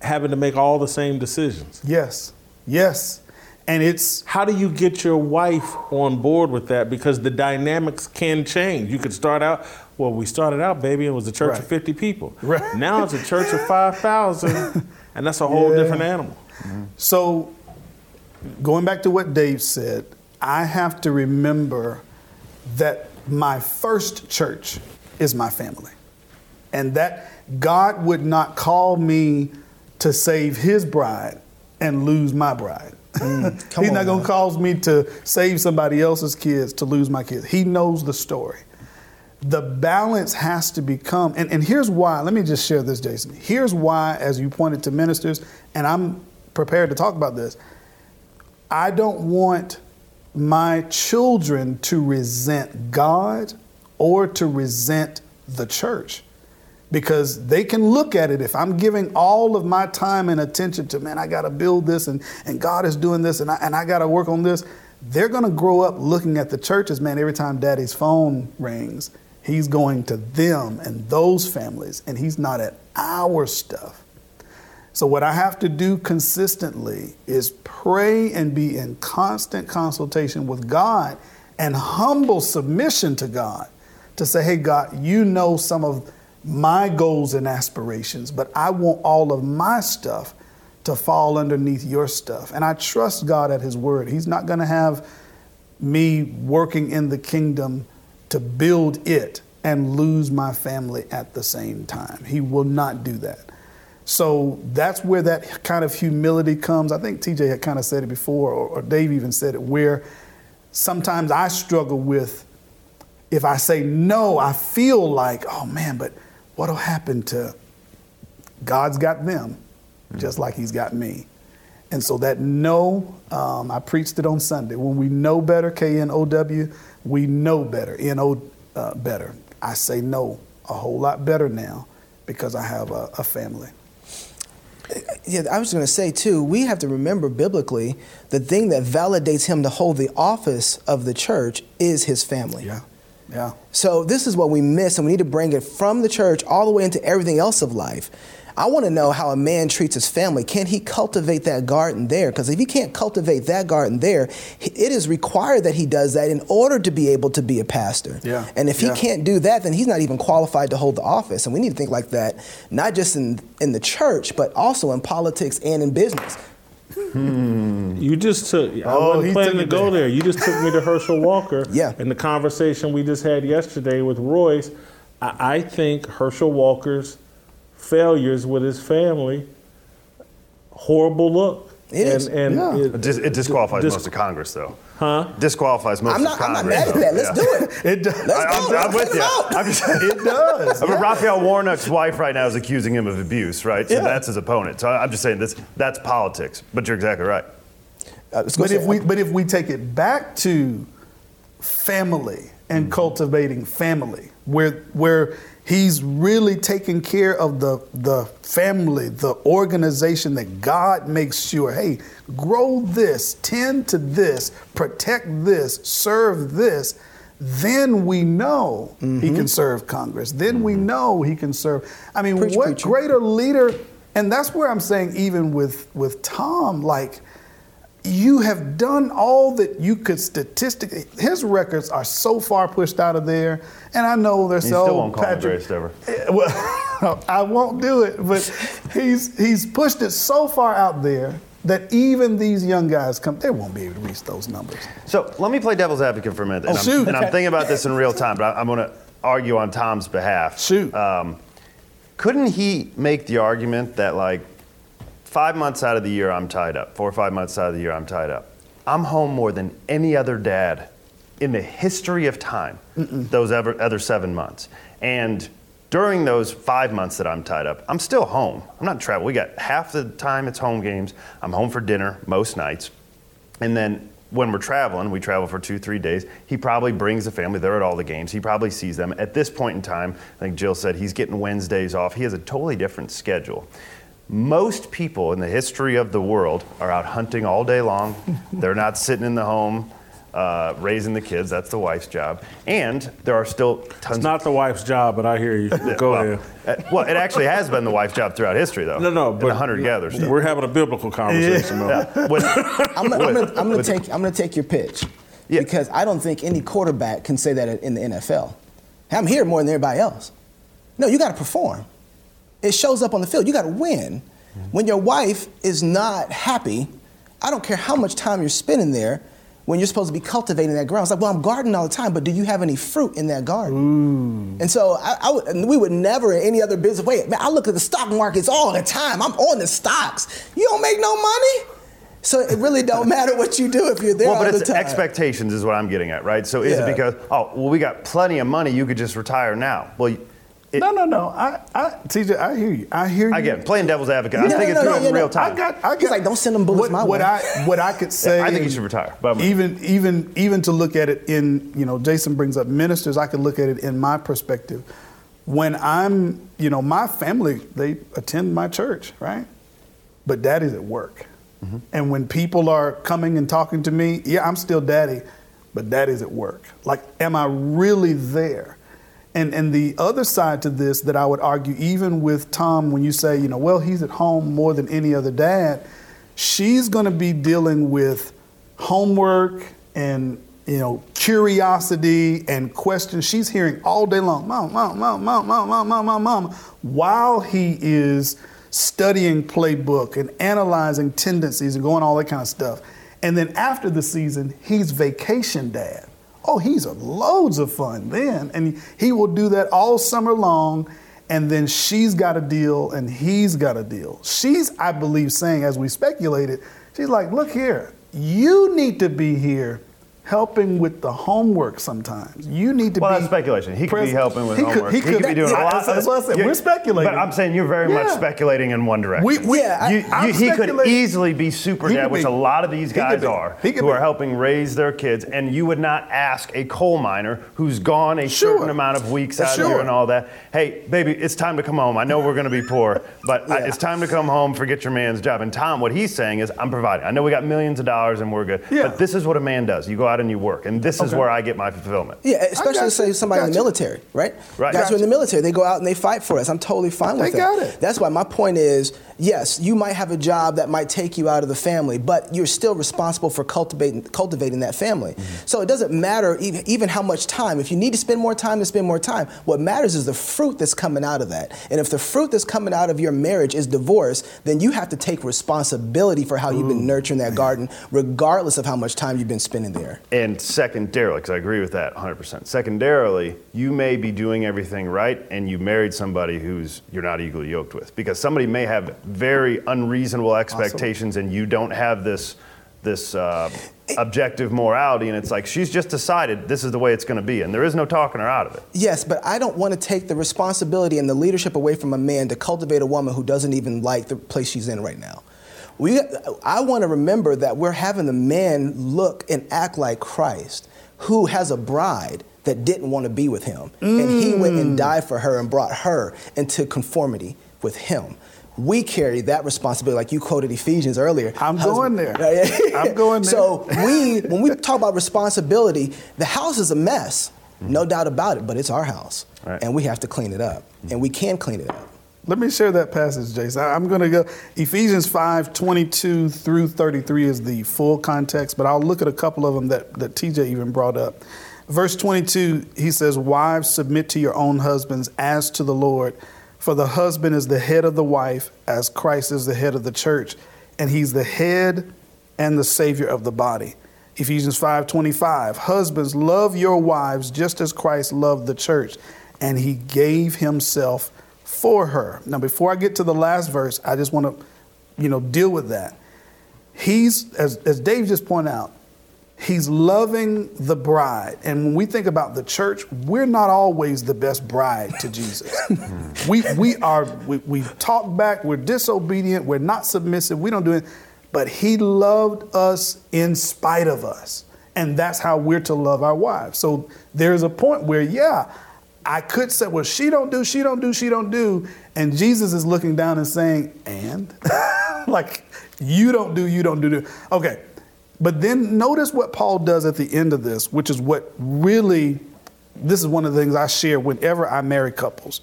having to make all the same decisions. Yes, yes, and it's how do you get your wife on board with that because the dynamics can change. You could start out. Well, we started out, baby, it was a church right. of 50 people. Right. Now it's a church of 5,000, and that's a whole yeah. different animal. Mm-hmm. So, going back to what Dave said, I have to remember that my first church is my family. And that God would not call me to save his bride and lose my bride. Mm, He's not going to cause me to save somebody else's kids to lose my kids. He knows the story. The balance has to become, and, and here's why. Let me just share this, Jason. Here's why, as you pointed to ministers, and I'm prepared to talk about this. I don't want my children to resent God or to resent the church because they can look at it if i'm giving all of my time and attention to man i got to build this and, and god is doing this and i, and I got to work on this they're going to grow up looking at the churches man every time daddy's phone rings He's going to them and those families, and he's not at our stuff. So, what I have to do consistently is pray and be in constant consultation with God and humble submission to God to say, hey, God, you know some of my goals and aspirations, but I want all of my stuff to fall underneath your stuff. And I trust God at His word. He's not going to have me working in the kingdom to build it and lose my family at the same time. He will not do that. So that's where that kind of humility comes. I think TJ had kind of said it before, or, or Dave even said it, where sometimes I struggle with if I say no, I feel like, oh man, but what'll happen to God's got them just like He's got me. And so that no, um, I preached it on Sunday. When we know better, K N O W, we know better, N O uh, better. I say no a whole lot better now because I have a, a family. Yeah, I was going to say too, we have to remember biblically the thing that validates him to hold the office of the church is his family. Yeah. Yeah. So this is what we miss, and we need to bring it from the church all the way into everything else of life. I want to know how a man treats his family. Can he cultivate that garden there? Because if he can't cultivate that garden there, it is required that he does that in order to be able to be a pastor. Yeah. And if Yeah. he can't do that, then he's not even qualified to hold the office. And we need to think like that, not just in, in the church, but also in politics and in business. Hmm. You just took. I Oh, he wasn't planning to go there. there. You just took me to Herschel Walker. Yeah. And the conversation we just had yesterday with Royce, I, I think Herschel Walker's failures with his family, horrible look. It is, And, and yeah. it, It dis- it disqualifies dis- most of Congress, though. Huh? Disqualifies most I'm of Congress. I'm not mad at that. Let's Yeah. do it. It does. Let's I, go. am Let's with you. it. I'm just, It does. I mean, Raphael Warnock's wife right now is accusing him of abuse, right? So Yeah. that's his opponent. So I'm just saying this that's politics. But you're exactly right. Uh, but if we but if we take it back to family and mm-hmm. cultivating family, where where he's really taking care of the the family, the organization that God makes sure, hey, grow this, tend to this, protect this, serve this. Then we know he mm-hmm. can serve Congress. Then we mm-hmm. know he can serve. I mean, Preach, what preacher. greater leader? And that's where I'm saying, even with with Tom, like you have done all that you could statistically. His records are so far pushed out of there, and I know they're so. still won't call him Patrick, ever. Eh, Well, I won't do it, but he's he's pushed it so far out there that even these young guys come, they won't be able to reach those numbers. So let me play devil's advocate for a minute. Oh, and I'm, shoot. And I'm thinking about this in real time, but I, I'm going to argue on Tom's behalf. Shoot. Um, couldn't he make the argument that like five months out of the year I'm tied up, four or five months out of the year I'm tied up. I'm home more than any other dad in the history of time. Those ever, other seven months, and during those five months that I'm tied up, I'm still home. I'm not traveling. We got half the time it's home games. I'm home for dinner most nights, and then when we're traveling, we travel for two, three days. He probably brings the family. They're at all the games. He probably sees them. At this point in time, I think Jill said he's getting Wednesdays off. He has a totally different schedule. Most people in the history of the world are out hunting all day long. They're not sitting in the home uh, raising the kids. That's the wife's job. And there are still tons. It's not the wife's job, but I hear you. Go well, ahead. uh, well, it actually has been the wife's job throughout history, though. No, no, but the hunter gatherer stuff. We're having a biblical conversation, though. Yeah. When- I'm gonna, I'm gonna, I'm gonna With- take I'm gonna take your pitch because I don't think any quarterback can say that in the NFL. I'm here more than everybody else. No, you got to perform. It shows up on the field. You got to win. Mm-hmm. When your wife is not happy, I don't care how much time you're spending there. When you're supposed to be cultivating that ground, it's like, well, I'm gardening all the time, but do you have any fruit in that garden? And so I, I would, and we would never in any other business. Wait, man, I look at the stock markets all the time. I'm on the stocks. You don't make no money. So it really don't matter what you do if you're there well, but the it's time. expectations is what I'm getting at, right? So is Yeah. it because oh well we got plenty of money you could just retire now? Well, it, no, no, no. I, I, TJ, I hear you. I hear you. I get it. playing devil's advocate. I'm No, thinking no, through no, it in no. real time. I got, I got. He's like, don't send them bullets what, my what way. I, what I could say. I think he should retire. But even, even, even to look at it in, you know, Jason brings up ministers. I could look at it in my perspective. When I'm, you know, my family, they attend my church, right? But daddy's at work. Mm-hmm. And when people are coming and talking to me, yeah, I'm still daddy, but daddy's at work. Like, am I really there? And and the other side to this that I would argue, even with Tom, when you say, you know, well, he's at home more than any other dad, she's going to be dealing with homework and you know curiosity and questions. She's hearing all day long mom mom mom mom mom mom mom mom mom while he is studying playbook and analyzing tendencies and going all that kind of stuff. And then after the season he's vacation dad oh he's loads of fun then. And he will do that all summer long and then she's got a deal and he's got a deal. She's i believe saying as we speculated she's like look here you need to be here helping with the homework sometimes. You need to well, be. that's speculation. He could be helping with he could- homework. he could- be doing yeah, a lot. that's- that's what I said. We're speculating. But I'm saying you're very much speculating in one direction. We- we- Yeah, I- you, I'm you, he could easily be super dad, could which a lot of these guys be. are, who be. are helping raise their kids. And you would not ask a coal miner who's gone a certain amount of weeks out Sure. here and all that. Hey, baby, it's time to come home. I know we're going to be poor, but uh, I- it's time to come home. Forget your man's job. And Tom, what he's saying is, I'm providing. I know we got millions of dollars and we're good, Yeah. but this is what a man does. You go out and you work, and this is where I get my fulfillment. Yeah, especially say somebody in the military, right? Right. Guys who are in the military, they go out and they fight for us. I'm totally fine with They that. got it. That's why my point is, yes, you might have a job that might take you out of the family, but you're still responsible for cultivating cultivating that family. Mm-hmm. So it doesn't matter even, even how much time. If you need to spend more time, to spend more time. What matters is the fruit that's coming out of that. And if the fruit that's coming out of your marriage is divorce, then you have to take responsibility for how you've been nurturing that garden, regardless of how much time you've been spending there. And secondarily, because I agree with that 100%. Secondarily, you may be doing everything right, and you married somebody who's you're not equally yoked with, because somebody may have very unreasonable expectations, and you don't have this this uh, objective morality, and it's like she's just decided this is the way it's going to be, and there is no talking her out of it. Yes, but I don't want to take the responsibility and the leadership away from a man to cultivate a woman who doesn't even like the place she's in right now. We, I want to remember that we're having the man look and act like Christ, who has a bride that didn't want to be with him. And he went and mm. died for her and brought her into conformity with him. We carry that responsibility, like you quoted Ephesians earlier. I'm going there. I'm going there. So we, when we talk about responsibility, the house is a mess, no mm-hmm. doubt about it, but it's our house, and we have to clean it up, and we can clean it up. Let me share that passage, Jason. I'm going to go. Ephesians 5 22 through 33 is the full context, but I'll look at a couple of them that, that TJ even brought up. Verse 22, he says, Wives, submit to your own husbands as to the Lord. For the husband is the head of the wife, as Christ is the head of the church, and he's the head and the savior of the body. Ephesians 5:25 Husbands love your wives just as Christ loved the church and he gave himself for her. Now before I get to the last verse, I just want to you know deal with that. He's as as Dave just pointed out, he's loving the bride. And when we think about the church, we're not always the best bride to Jesus. we we are we, we talk back, we're disobedient, we're not submissive, we don't do it. But he loved us in spite of us. And that's how we're to love our wives. So there's a point where, yeah, I could say, well, she don't do, she don't do, she don't do. And Jesus is looking down and saying, and? like, you don't do, you don't do, do. Okay. But then notice what Paul does at the end of this, which is what really, this is one of the things I share whenever I marry couples.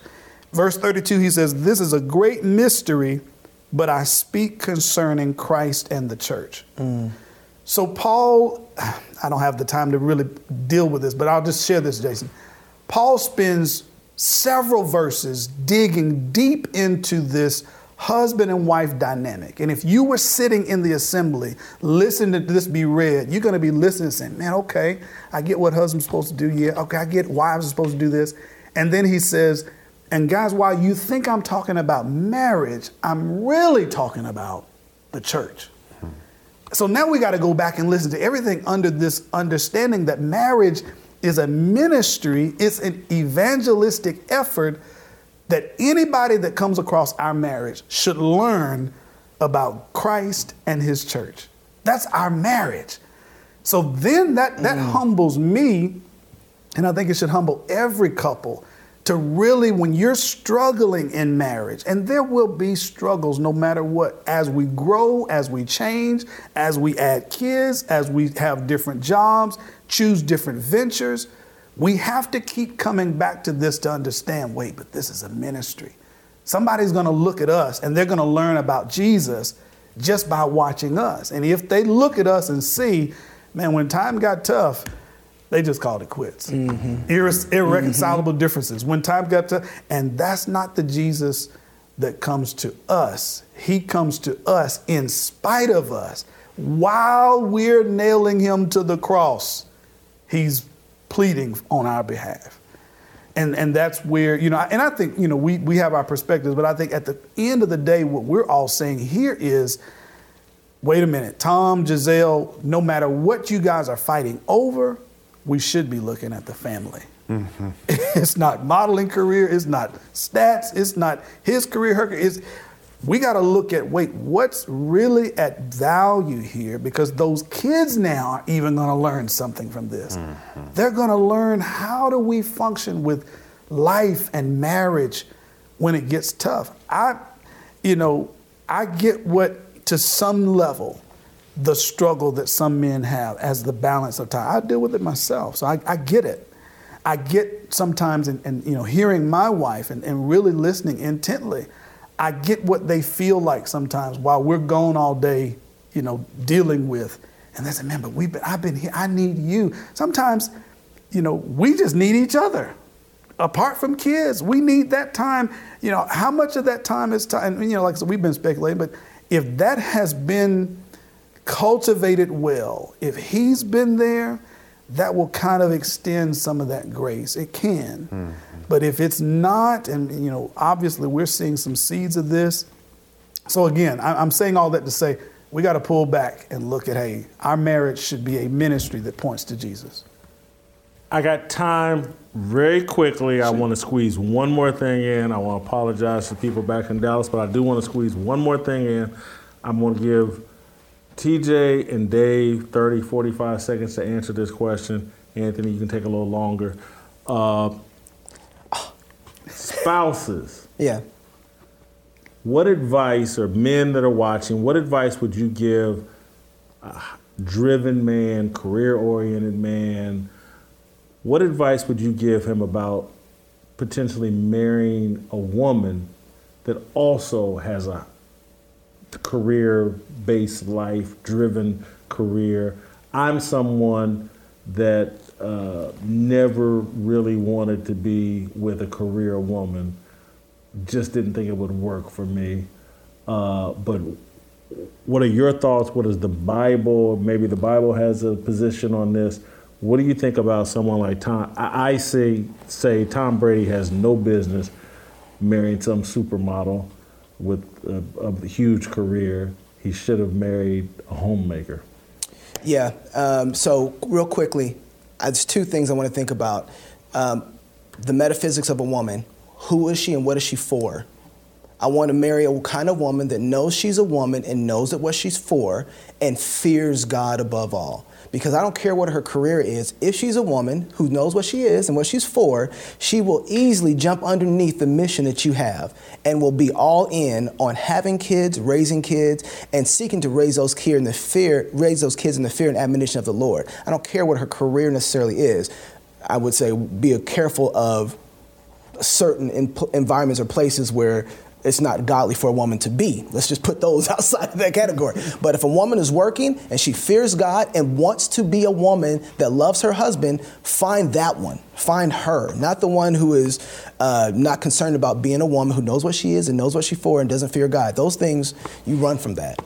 Verse 32, he says, This is a great mystery, but I speak concerning Christ and the church. Mm. So, Paul, I don't have the time to really deal with this, but I'll just share this, Jason. Paul spends several verses digging deep into this husband and wife dynamic. And if you were sitting in the assembly listening to this be read, you're going to be listening and saying, man, okay, I get what husband's supposed to do. Yeah, okay, I get wives are supposed to do this. And then he says, and guys, while you think I'm talking about marriage, I'm really talking about the church. So now we got to go back and listen to everything under this understanding that marriage is a ministry, it's an evangelistic effort that anybody that comes across our marriage should learn about Christ and his church. That's our marriage. So then that, that mm. humbles me, and I think it should humble every couple to really, when you're struggling in marriage, and there will be struggles no matter what, as we grow, as we change, as we add kids, as we have different jobs, choose different ventures, We have to keep coming back to this to understand wait, but this is a ministry. Somebody's to look at us and they're to learn about Jesus just by watching us. And if they look at us and see, man, when time got tough, they just called it quits. Irre- irreconcilable mm-hmm. differences. When time got to, and that's not the Jesus that comes to us. He comes to us in spite of us. While we're nailing him to the cross, he's pleading on our behalf. And, and that's where, you know, and I think, you know, we, we have our perspectives, but I think at the end of the day, what we're all saying here is wait a minute, Tom, Gisele, no matter what you guys are fighting over, we should be looking at the family. Mm-hmm. It's not modeling career, it's not stats, it's not his career, her career. It's, we got to look at wait, what's really at value here? Because those kids now are even going to learn something from this. Mm-hmm. They're going to learn how do we function with life and marriage when it gets tough. I, you know, I get what to some level the struggle that some men have as the balance of time. I deal with it myself, so I, I get it. I get sometimes, and, and you know, hearing my wife and, and really listening intently, I get what they feel like sometimes while we're gone all day, you know, dealing with. And they say, man, but we've been, I've been here, I need you. Sometimes, you know, we just need each other. Apart from kids, we need that time. You know, how much of that time is time? You know, like said, we've been speculating, but if that has been cultivated well, if he's been there, that will kind of extend some of that grace. It can. Mm-hmm. But if it's not, and you know, obviously we're seeing some seeds of this. So again, I- I'm saying all that to say we got to pull back and look at hey, our marriage should be a ministry that points to Jesus. I got time very quickly. I want to squeeze one more thing in. I want to apologize to people back in Dallas, but I do want to squeeze one more thing in. I'm going to give TJ and Dave 30, 45 seconds to answer this question. Anthony, you can take a little longer. Uh, spouses. Yeah. What advice, or men that are watching, what advice would you give a driven man, career oriented man? What advice would you give him about potentially marrying a woman that also has a career based life, driven career? I'm someone that uh, never really wanted to be with a career woman just didn't think it would work for me. Uh, but what are your thoughts? What is the Bible? Maybe the Bible has a position on this. What do you think about someone like Tom? I, I say say Tom Brady has no business marrying some supermodel with a, a huge career. He should have married a homemaker. Yeah. Um, so, real quickly, there's two things I want to think about. Um, the metaphysics of a woman. Who is she and what is she for? I want to marry a kind of woman that knows she's a woman and knows that what she's for and fears God above all. Because I don't care what her career is, if she's a woman who knows what she is and what she's for, she will easily jump underneath the mission that you have and will be all in on having kids, raising kids, and seeking to raise those kids in the fear, raise those kids in the fear and admonition of the Lord. I don't care what her career necessarily is. I would say be careful of certain in- environments or places where it's not godly for a woman to be. Let's just put those outside of that category. But if a woman is working and she fears God and wants to be a woman that loves her husband, find that one. Find her, not the one who is uh, not concerned about being a woman who knows what she is and knows what she's for and doesn't fear God. Those things, you run from that.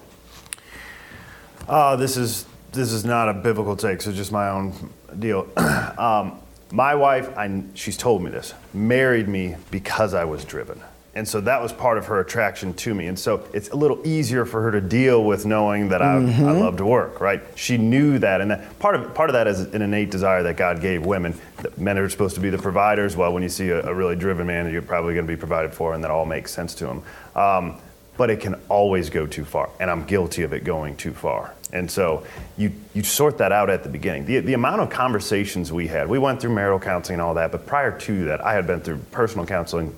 Uh, this is this is not a biblical take, so just my own deal. um, my wife, I, she's told me this, married me because I was driven. And so that was part of her attraction to me. And so it's a little easier for her to deal with knowing that I, I Mhm. love to work, right? She knew that. And that, part, of, part of that is an innate desire that God gave women. That men are supposed to be the providers. Well, when you see a, a really driven man, you're probably going to be provided for, and that all makes sense to him. Um, but it can always go too far. And I'm guilty of it going too far. And so you, you sort that out at the beginning. The, the amount of conversations we had, we went through marital counseling and all that, but prior to that, I had been through personal counseling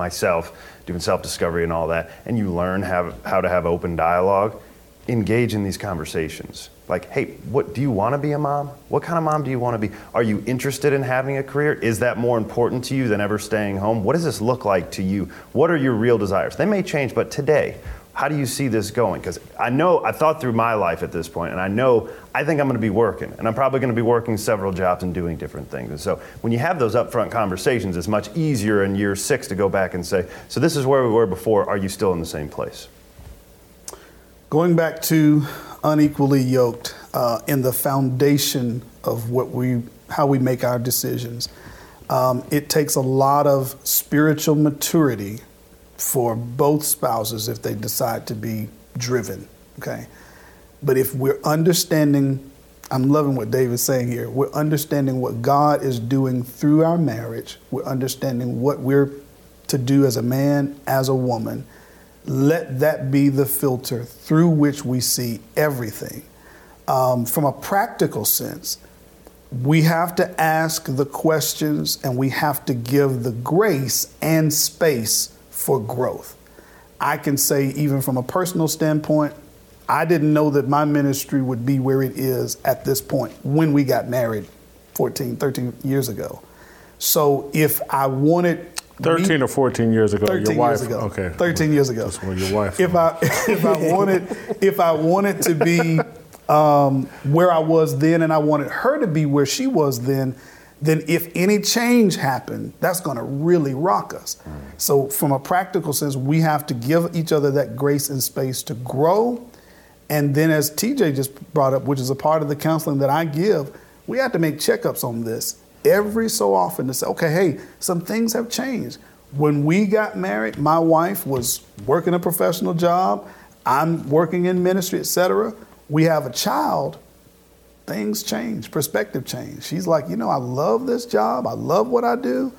myself, doing self discovery and all that. And you learn how, how to have open dialogue. engage in these conversations. Like, hey, what do you want to be a mom? What kind of mom do you want to be? Are you interested in having a career? Is that more important to you than ever staying home? What does this look like to you? What are your real desires? They may change, but today, how do you see this going? Because I know I thought through my life at this point, and I know I think I'm going to be working, and I'm probably going to be working several jobs and doing different things. And so when you have those upfront conversations, it's much easier in year six to go back and say, "So this is where we were before. Are you still in the same place?" Going back to unequally yoked uh, in the foundation of what we, how we make our decisions. Um, it takes a lot of spiritual maturity for both spouses if they decide to be driven. Okay, but if we're understanding, I'm loving what David's saying here. We're understanding what God is doing through our marriage. We're understanding what we're to do as a man, as a woman let that be the filter through which we see everything. Um, from a practical sense, we have to ask the questions and we have to give the grace and space for growth. I can say, even from a personal standpoint, I didn't know that my ministry would be where it is at this point when we got married 14, 13 years ago. So if I wanted 13 or 14 years ago. 13 your wife. years ago. Okay. 13 years ago. That's when your wife. If I if I wanted if I wanted to be um, where I was then, and I wanted her to be where she was then, then if any change happened, that's going to really rock us. So, from a practical sense, we have to give each other that grace and space to grow. And then, as TJ just brought up, which is a part of the counseling that I give, we have to make checkups on this every so often to say, okay, hey, some things have changed. When we got married, my wife was working a professional job. I'm working in ministry, etc. We have a child. Things change, perspective change. She's like, you know, I love this job. I love what I do,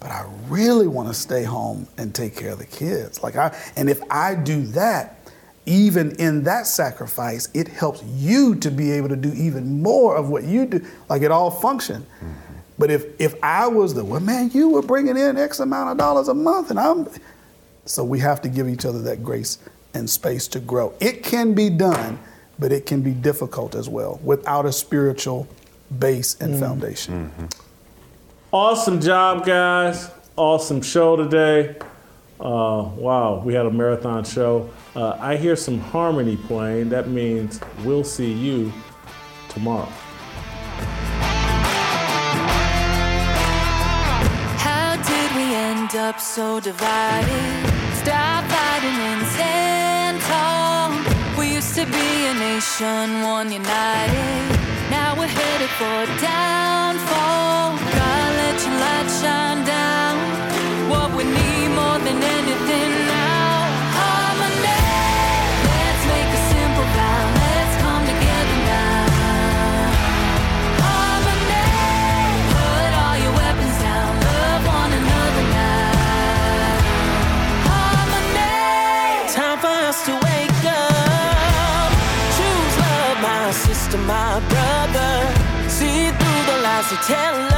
but I really want to stay home and take care of the kids. Like I, and if I do that, even in that sacrifice, it helps you to be able to do even more of what you do. Like it all function. Mm-hmm. But if if I was the well, man, you were bringing in X amount of dollars a month, and I'm so we have to give each other that grace and space to grow. It can be done, but it can be difficult as well without a spiritual base and mm foundation. Mm-hmm. Awesome job, guys. Awesome show today. Uh, wow, we had a marathon show. Uh, I hear some harmony playing. That means we'll see you tomorrow. end up so divided. Stop to be a nation, one united. Now we're headed for downfall. Tell